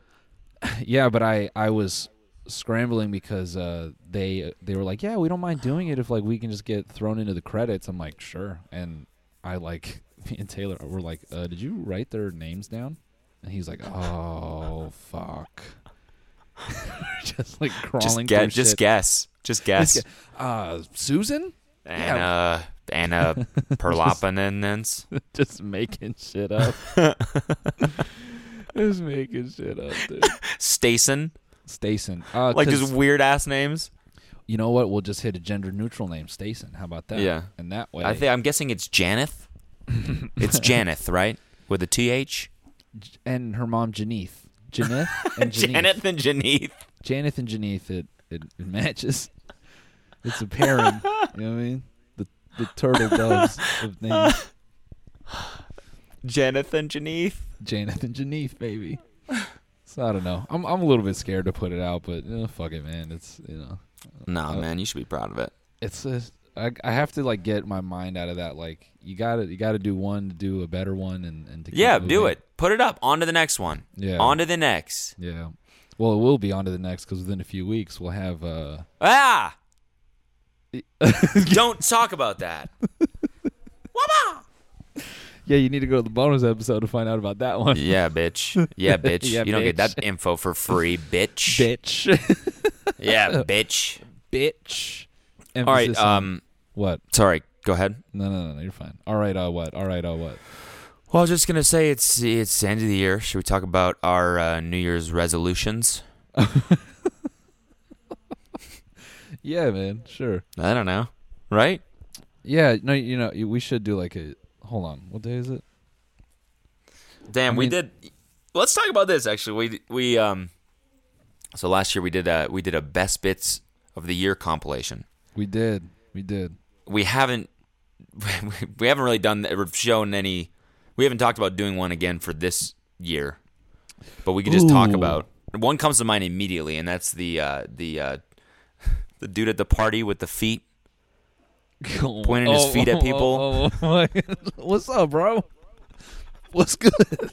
Yeah, but I I was scrambling because uh, they they were like, yeah, we don't mind doing it if like we can just get thrown into the credits. I'm like, sure, and I like me and Taylor were like, uh, did you write their names down? And he's like, oh fuck, just like crawling. get through just shit. guess. Just guess. Just gu- Uh, Susan, Anna Anna Perlopanenens. just making shit up. Just making shit up, dude. Stason. Stason, uh, Like 'cause- just weird ass names. you know what? We'll just hit a gender neutral name, Stason. How about that? Yeah. and that way, I think I'm guessing it's Janeth. it's Janeth, right? With a T H. and her mom Janeth, Janeth and Janeth, Janeth and Janeth. Janeth and Janeth. It, it it matches. It's a pairing. you know what I mean? The the turtle doves of names. Janeth and Janeth. Janeth and Janeth, baby. So I don't know. I'm I'm a little bit scared to put it out, but know, fuck it, man. It's you know, No, Uh, man, you should be proud of it. it's a, I, I have to like get my mind out of that. Like you gotta you gotta do one to do a better one and and to Yeah, do moving. it. Put it up. On to the next one. Yeah. On to the next. Yeah. Well, it will be on to the next because within a few weeks we'll have. uh Ah! Don't talk about that. Yeah, you need to go to the bonus episode to find out about that one. Yeah, bitch. Yeah, bitch. Yeah, you don't get that info for free, bitch. Bitch. Yeah, bitch. Bitch. All right. Emphasis Um. what? Sorry. Go ahead. No, no, no, no. You're fine. All right. Uh, what? All right. Uh, what? Well, I was just gonna say it's it's the end of the year. Should we talk about our uh, New Year's resolutions? Yeah, man. Sure. I don't know. Right? Yeah. No. You know, we should do like a. Hold on. What day is it? Damn, I we did. Let's talk about this. Actually, we we um. So last year we did a we did a best bits of the year compilation. We did. We did. We haven't we haven't really done that or shown any. We haven't talked about doing one again for this year. but we could just talk about one comes to mind immediately, and that's the uh, the uh, the dude at the party with the feet. Pointing his feet at people. oh, oh, oh. What's up, bro? What's good?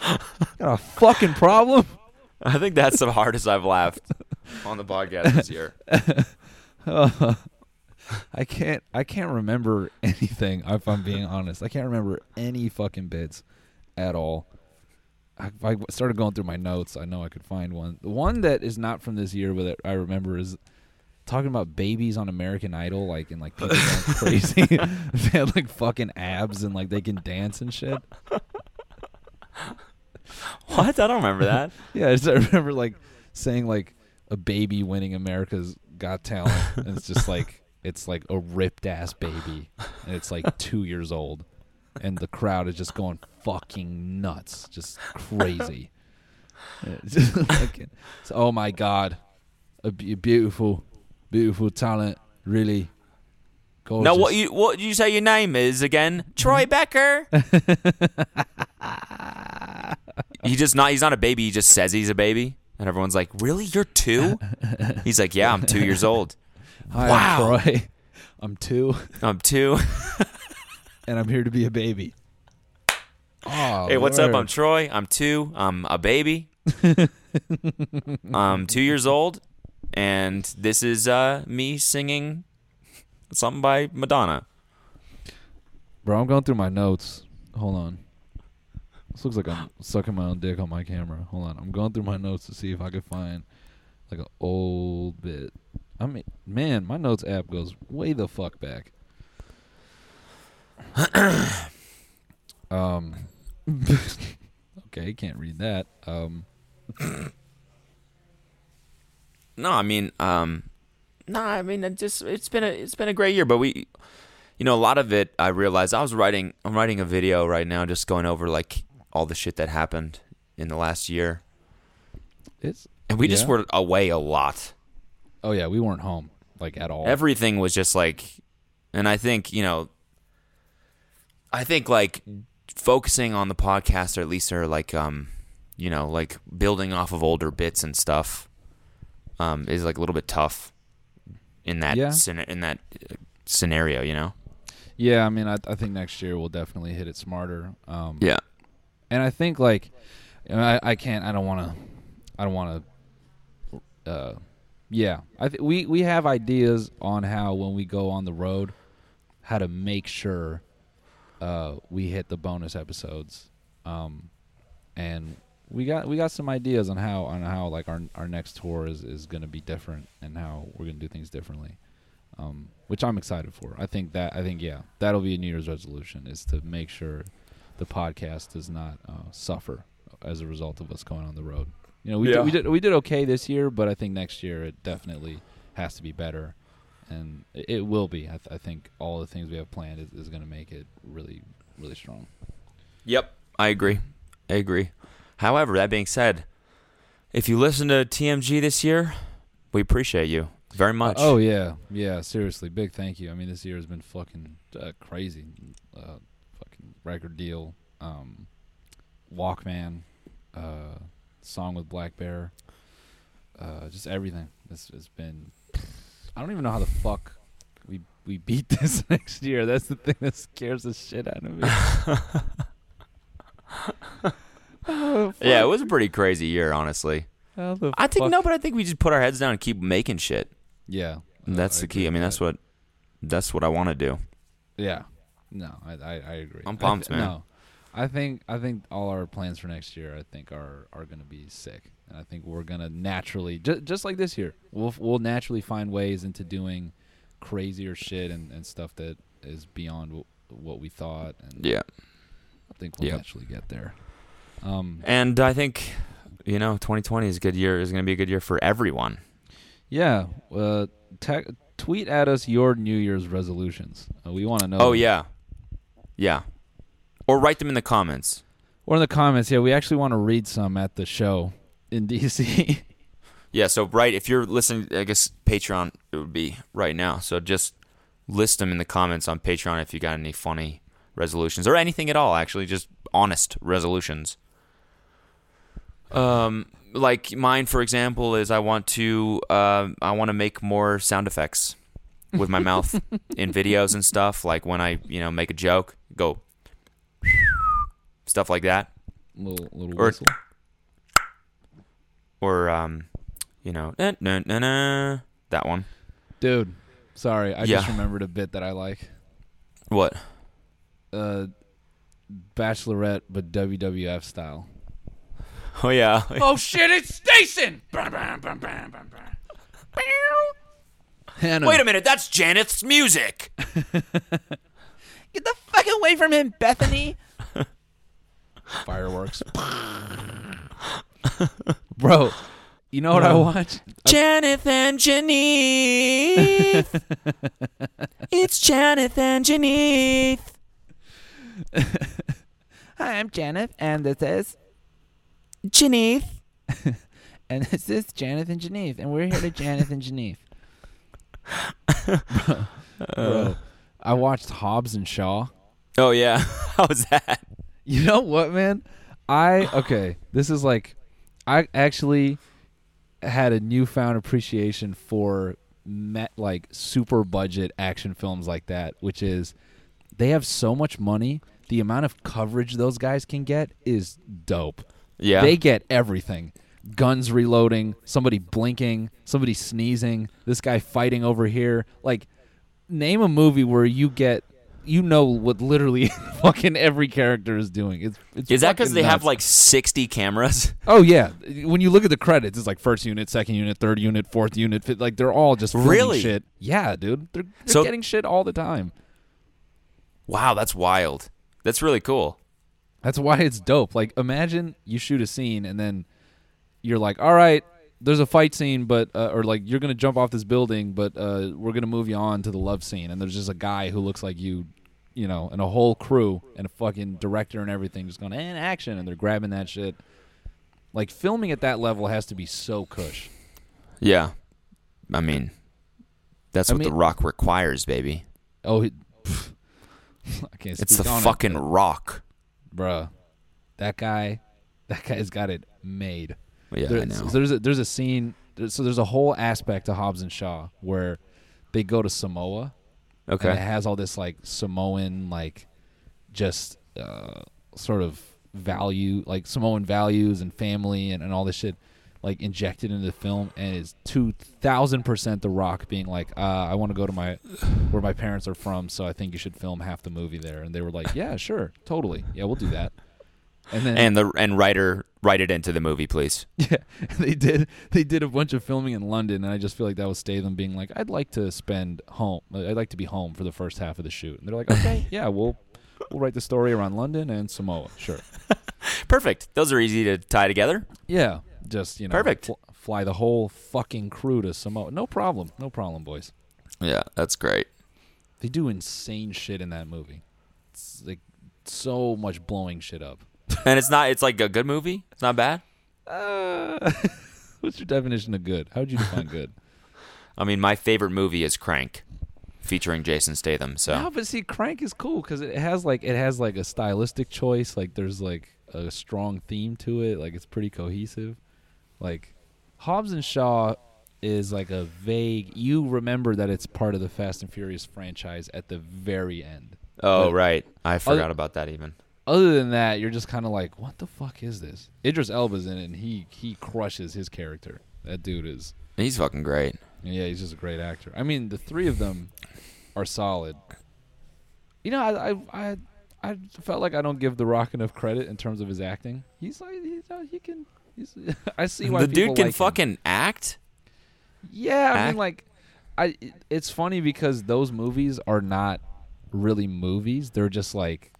Got a fucking problem? I think that's the hardest I've laughed on the podcast this year. Uh, I can't. I can't remember anything. If I'm being honest, I can't remember any fucking bits at all. I, I started going through my notes. I know I could find one. The one that is not from this year, but that I remember is talking about babies on American Idol, like and like people going crazy. they had like fucking abs and like they can dance and shit. What? I don't remember that. Yeah, I, just, I remember like saying like a baby winning America's Got Talent, and it's just like it's like a ripped ass baby, and it's like two years old, and the crowd is just going fucking nuts, just crazy. Just like- oh my god, a beautiful, beautiful talent, really. Gorgeous. No, what you what did you say your name is again? Mm-hmm. Troy Becker. he just not he's not a baby, he just says he's a baby. And everyone's like, Really? You're two? He's like, Yeah, I'm two years old. Hi, wow. I'm Troy. I'm two, I'm two. and I'm here to be a baby. Oh, hey, what's up? I'm Troy. I'm two. I'm a baby. I'm two years old. And this is uh, me singing something by Madonna. Bro, I'm going through my notes. Hold on. This looks like I'm sucking my own dick on my camera. Hold on. I'm going through my notes to see if I can find like an old bit. I mean, man, my notes app goes way the fuck back. um Okay, can't read that. Um No, I mean, um, no, I mean, it just it's been a it's been a great year, but we, you know, a lot of it. I realized I was writing. I'm writing a video right now, just going over like all the shit that happened in the last year, it's and we just were away a lot. Oh yeah, we weren't home like at all. Everything was just like, and I think you know, I think like focusing on the podcast, or at least or like um, you know, like building off of older bits and stuff, um, is like a little bit tough in that Yeah. scena- in that uh, scenario, you know. yeah, I mean I I think next year we'll definitely hit it smarter. Um Yeah. and I think like you know, I I can't I don't want to I don't want to uh yeah I th- we we have ideas on how when we go on the road how to make sure uh we hit the bonus episodes um and we got we got some ideas on how on how like our our next tour is is going to be different and how we're going to do things differently um which I'm excited for. I think that I think yeah, that'll be a New Year's resolution is to make sure the podcast does not uh, suffer as a result of us going on the road. You know, we Yeah. did, we did we did okay this year, but I think next year it definitely has to be better, and it, it will be. I, th- I think all the things we have planned is, is going to make it really really strong. Yep, I agree. I agree. However, that being said, if you listen to TMG this year, we appreciate you very much. oh yeah, yeah. Seriously, big thank you. I mean, this year has been fucking uh, crazy. Uh, fucking record deal, um, Walk Man, uh, song with Blackbear, uh, just everything. This has been. I don't even know how the fuck we we beat this next year. That's the thing that scares the shit out of me. Oh, yeah, it was a pretty crazy year, honestly. How the I think fuck- no, but I think we just put our heads down and keep making shit. Yeah, And uh, that's the agree key. I mean, with that's what that's what I want to do. Yeah. No, I I, I agree. I'm I pumped, th- man. No, I think I think all our plans for next year, I think are are going to be sick, and I think we're gonna naturally just just like this year, we'll we'll naturally find ways into doing crazier shit and, and stuff that is beyond w- what we thought, and Yeah. I think we'll Yep. naturally get there. Um, And I think you know, 2020 is a good year. Is going to be a good year for everyone. yeah. Uh, te- tweet at us your New Year's resolutions. Uh, we want to know. Oh yeah, yeah. Or write them in the comments. Or in the comments. Yeah, we actually want to read some at the show in DC. Yeah, so right if you're listening, I guess Patreon it would be right now. So just list them in the comments on Patreon if you got any funny resolutions or anything at all. Actually, just honest resolutions. Um, like mine, for example, is I want to um I want to make more sound effects with my mouth in videos and stuff. Like when I you know make a joke, go stuff like that, little little Or- whistle. or um, you know, eh, nah, nah, nah, that one. Dude, sorry, I just remembered a bit that I like. What? Uh, Bachelorette, but WWF style. Oh yeah. Oh shit, it's Station! Hannah, Wait a minute, that's Janeth's music. Get the fuck away from him, Bethany! fireworks, bro. You know what I watched? Janeth and Janeth. it's Janeth and Janeth. Hi, I'm Janet, and this is. Janeth. And this is Janet and Janeth, and we're here to Janet and Janeth. Bro, I watched Hobbs and Shaw. Oh yeah. How was that? You know what, man? I okay. This is like, I actually had a newfound appreciation for met like super budget action films like that, which is they have so much money. The amount of coverage those guys can get is dope. Yeah. They get everything. Guns reloading, somebody blinking, somebody sneezing, this guy fighting over here. Like name a movie where you get you know what literally fucking every character is doing. It's, it's Is that because they have like 60 cameras? Oh yeah, when you look at the credits, it's like first unit, second unit, third unit, fourth unit. Fifth, like they're all just Really? shit. Yeah, dude, they're, they're So- getting shit all the time. Wow, that's wild. That's really cool. That's why it's dope. Like imagine you shoot a scene and then you're like, all right, there's a fight scene, but uh, or like you're gonna jump off this building, but uh, we're gonna move you on to the love scene, and there's just a guy who looks like you, you know, and a whole crew and a fucking director and everything just going and action, and they're grabbing that shit. Like filming at that level has to be so cush. Yeah. I mean, that's I what The Rock requires, baby. Oh, it, pff, I can't. It's the it, fucking but- Rock. Bruh. That guy, that guy's got it made. Yeah, There- I know. so there's a, there's a scene. there's- So there's a whole aspect to Hobbs and Shaw where they go to Samoa. Okay. And it has all this like Samoan like just uh, sort of value like Samoan values and family and, and all this shit like injected into the film and thousand percent the rock being like, uh, I want to go to my where my parents are from, so I think you should film half the movie there and they were like, Yeah, sure, totally. Yeah, we'll do that. And then And the and writer write it into the movie, please. Yeah, they did. They did a bunch of filming in London, and I just feel like that was Statham being like, "I'd like to spend home. I'd like to be home for the first half of the shoot." And they're like, "Okay, yeah, we'll we'll write the story around London and Samoa, sure." Perfect. Those are easy to tie together. Yeah, just you know, Perfect. fl- fly the whole fucking crew to Samoa. No problem. No problem, boys. Yeah, that's great. They do insane shit in that movie. It's like so much blowing shit up. And it's not it's like a good movie. It's not bad. Uh, what's your definition of good? How would you define good? I mean, my favorite movie is Crank, featuring Jason Statham. So No, but see, Crank is cool because it has like it has like a stylistic choice. Like there's like a strong theme to it. Like it's pretty cohesive. Like Hobbs and Shaw is like a vague. You remember that it's part of the Fast and Furious franchise at the very end. Oh But right, I forgot about that even. Other than that, you're just kind of like, what the fuck is this? Idris Elba's in it, and he he crushes his character. That dude is. He's fucking great. Yeah, he's just a great actor. I mean, the three of them are solid. You know, I I I, I felt like I don't give The Rock enough credit in terms of his acting. He's like he's uh, he can. I see why the dude can like him. fucking act. Yeah, I mean, like, I. It's funny because those movies are not really movies. They're just like,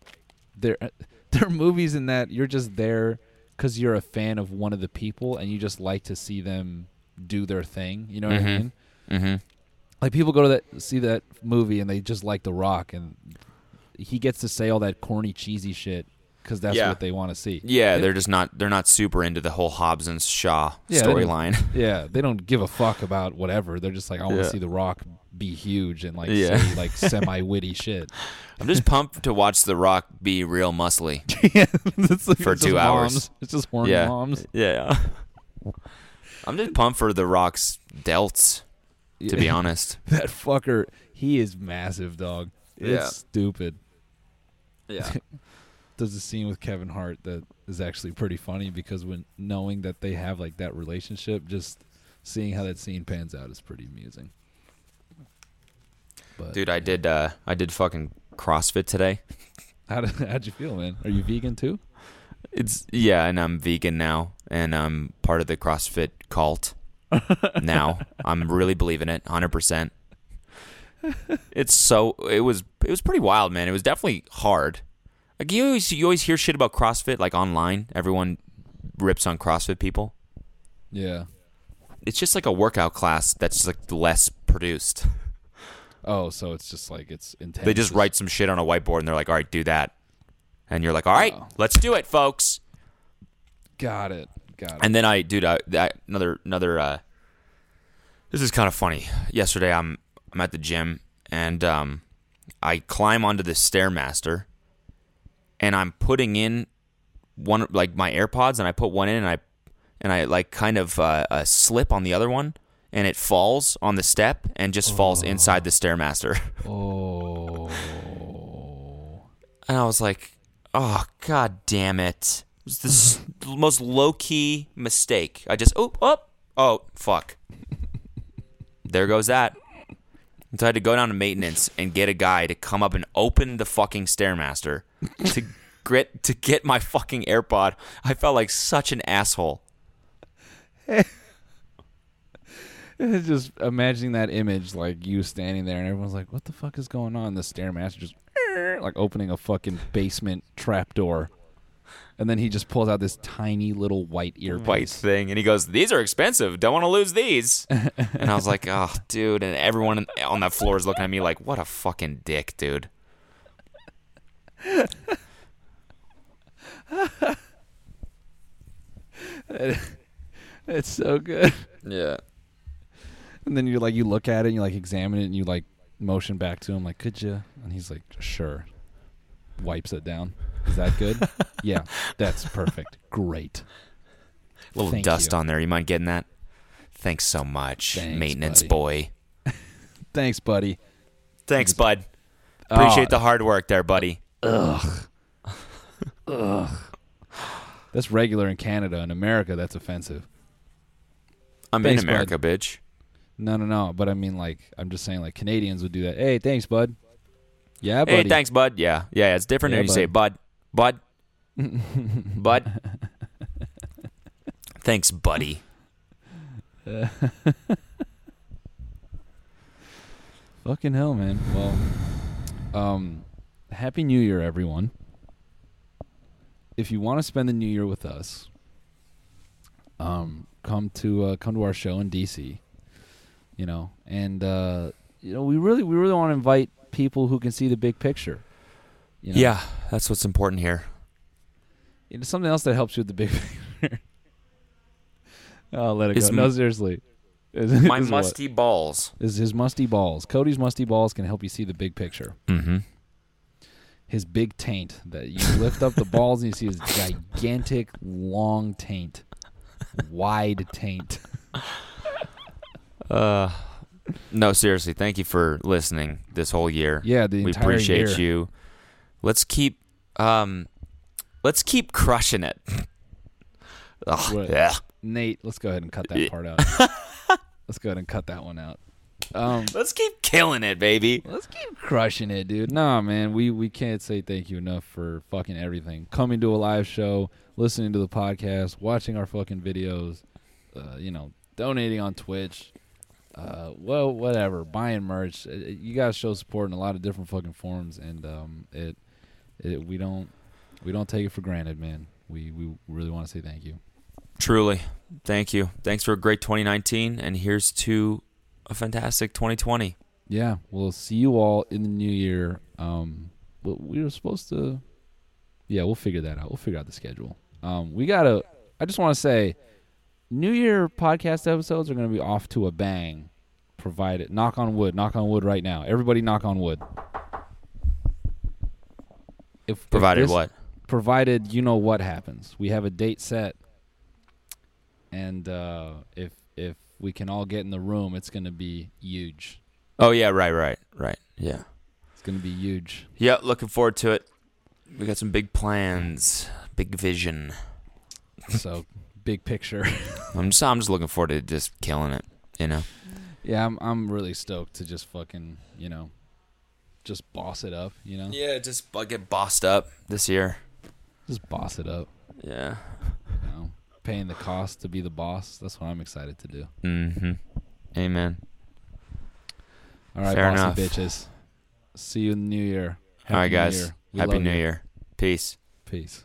they're they're movies in that you're just there because you're a fan of one of the people and you just like to see them do their thing. You know what I Mhm. mean? Mm-hmm. Like people go to that see that movie and they just like The Rock and he gets to say all that corny cheesy shit because that's Yeah. what they want to see. Yeah, They- they're just not they're not super into the whole Hobbs and Shaw Yeah, storyline. Yeah, they don't give a fuck about whatever. They're just like, I want to Yeah. see The Rock be huge and like Yeah. say like semi witty shit. I'm just pumped to watch The Rock be real muscly. like- For two hours. moms. It's just horny yeah. moms. Yeah. I'm just pumped for The Rock's delts, to be honest. That fucker, he is massive, dog. It's stupid. Yeah. There's a scene with Kevin Hart that is actually pretty funny because when knowing that they have like that relationship, just seeing how that scene pans out is pretty amusing. But Dude, I did uh I did fucking CrossFit today. how did how'd you feel, man? Are you vegan too? It's yeah, and I'm vegan now and I'm part of the CrossFit cult. now. I'm really believing it 100%. It's so it was it was pretty wild, man. It was definitely hard. Like you always you always hear shit about CrossFit like online. Everyone rips on CrossFit people. Yeah. It's just like a workout class that's just like less produced. Oh, so it's just like it's intense. They just write some shit on a whiteboard and they're like, "All right, do that." And you're like, "All right, Oh. let's do it, folks." Got it. Got it. And then I, dude, I, I another another. uh This is kind of funny. Yesterday, I'm I'm at the gym and um, I climb onto the stairmaster, and I'm putting in one like my AirPods, and I put one in, and I and I like kind of uh, uh, slip on the other one, and it falls on the step and just falls inside the stairmaster. oh. And I was like, oh, god damn it. It was this most low key mistake. I just, oh, oh, oh, fuck. there goes that. And so I had to go down to maintenance and get a guy to come up and open the fucking Stairmaster to grit to get my fucking AirPod. I felt like such an asshole. just imagining that image, like you standing there, and everyone's like, "What the fuck is going on?" The stairmaster just like opening a fucking basement trapdoor, and then he just pulls out this tiny little white earpiece. White thing. And he goes, These are expensive. Don't want to lose these. and I was like, Oh, dude. And everyone on that floor is looking at me like, What a fucking dick, dude. It's so good. Yeah. And then you're like, you look at it, and you like examine it, and you like motion back to him, like, "Could you?" And he's like, "Sure." Wipes it down. Is that good? yeah, that's perfect. Great. A little Thank dust you. on there. You mind getting that? Thanks so much, Thanks, maintenance buddy. boy. Thanks, buddy. Thanks, bud. Ah. Appreciate Oh. the hard work there, buddy. Ugh. Ugh. That's regular in Canada. In America, that's offensive. I'm Thanks, in America, bitch. No, no, no. But I mean, like, I'm just saying, like, Canadians would do that. Hey, thanks, bud. Yeah, buddy. Hey, thanks, bud. Yeah, yeah, it's different Yeah, when you say bud, bud, bud. thanks, buddy. Fucking hell, man. Well, um, happy New Year, everyone. If you want to spend the New Year with us, um, come to uh, come to our show in DC. You know, and uh, you know, we really we really want to invite people who can see the big picture. You know? Yeah, that's what's important here. It's something else that helps you with the big picture. oh, let it Is go. No, seriously. Is- My is what? musty balls. is his musty balls. Cody's musty balls can help you see the big picture. Mm-hmm. His big taint that you lift up the balls and you see his gigantic long taint, wide taint. Uh, no, seriously. Thank you for listening this whole year. Yeah, the we appreciate year. you. Let's keep, um, let's keep crushing it. Ugh, yeah. Nate, let's go ahead and cut that part out. let's go ahead and cut that one out. Um, Let's keep killing it, baby. Let's keep crushing it, dude. Nah, man, we we can't say thank you enough for fucking everything. Coming to a live show, listening to the podcast, watching our fucking videos, uh, you know, donating on Twitch. Uh, well, whatever, buying merch. Uh, You guys show support in a lot of different fucking forms, and um, it, it we don't we don't take it for granted, man. We we really want to say thank you. Truly. Thank you. Thanks for a great 2019, and here's to a fantastic 2020. Yeah, we'll see you all in the new year. Um, we- we were supposed to. Yeah, we'll figure that out. We'll figure out the schedule. Um, we gotta. I just want to say, New Year podcast episodes are gonna be off to a bang, provided. Knock on wood. Knock on wood right now. Everybody, knock on wood. If if Provided this- what? Provided you know what happens. We have a date set, and uh, if if we can all get in the room, it's gonna be huge. Oh yeah, right, right, right. Yeah. It's gonna be huge. Yeah, looking forward to it. We got some big plans, big vision. So big picture. I'm just I'm just looking forward to just killing it, you know. yeah, I'm I'm really stoked to just fucking you know, just boss it up. You know, Yeah, just uh, get bossed up this year. just boss it up. Yeah. You know, paying the cost to be the boss. That's what I'm excited to do. Mhm. Amen. All right, Fair bossy enough. bitches. See you in the new year. All right, Happy New guys. We Happy New you. Year. Peace. Peace.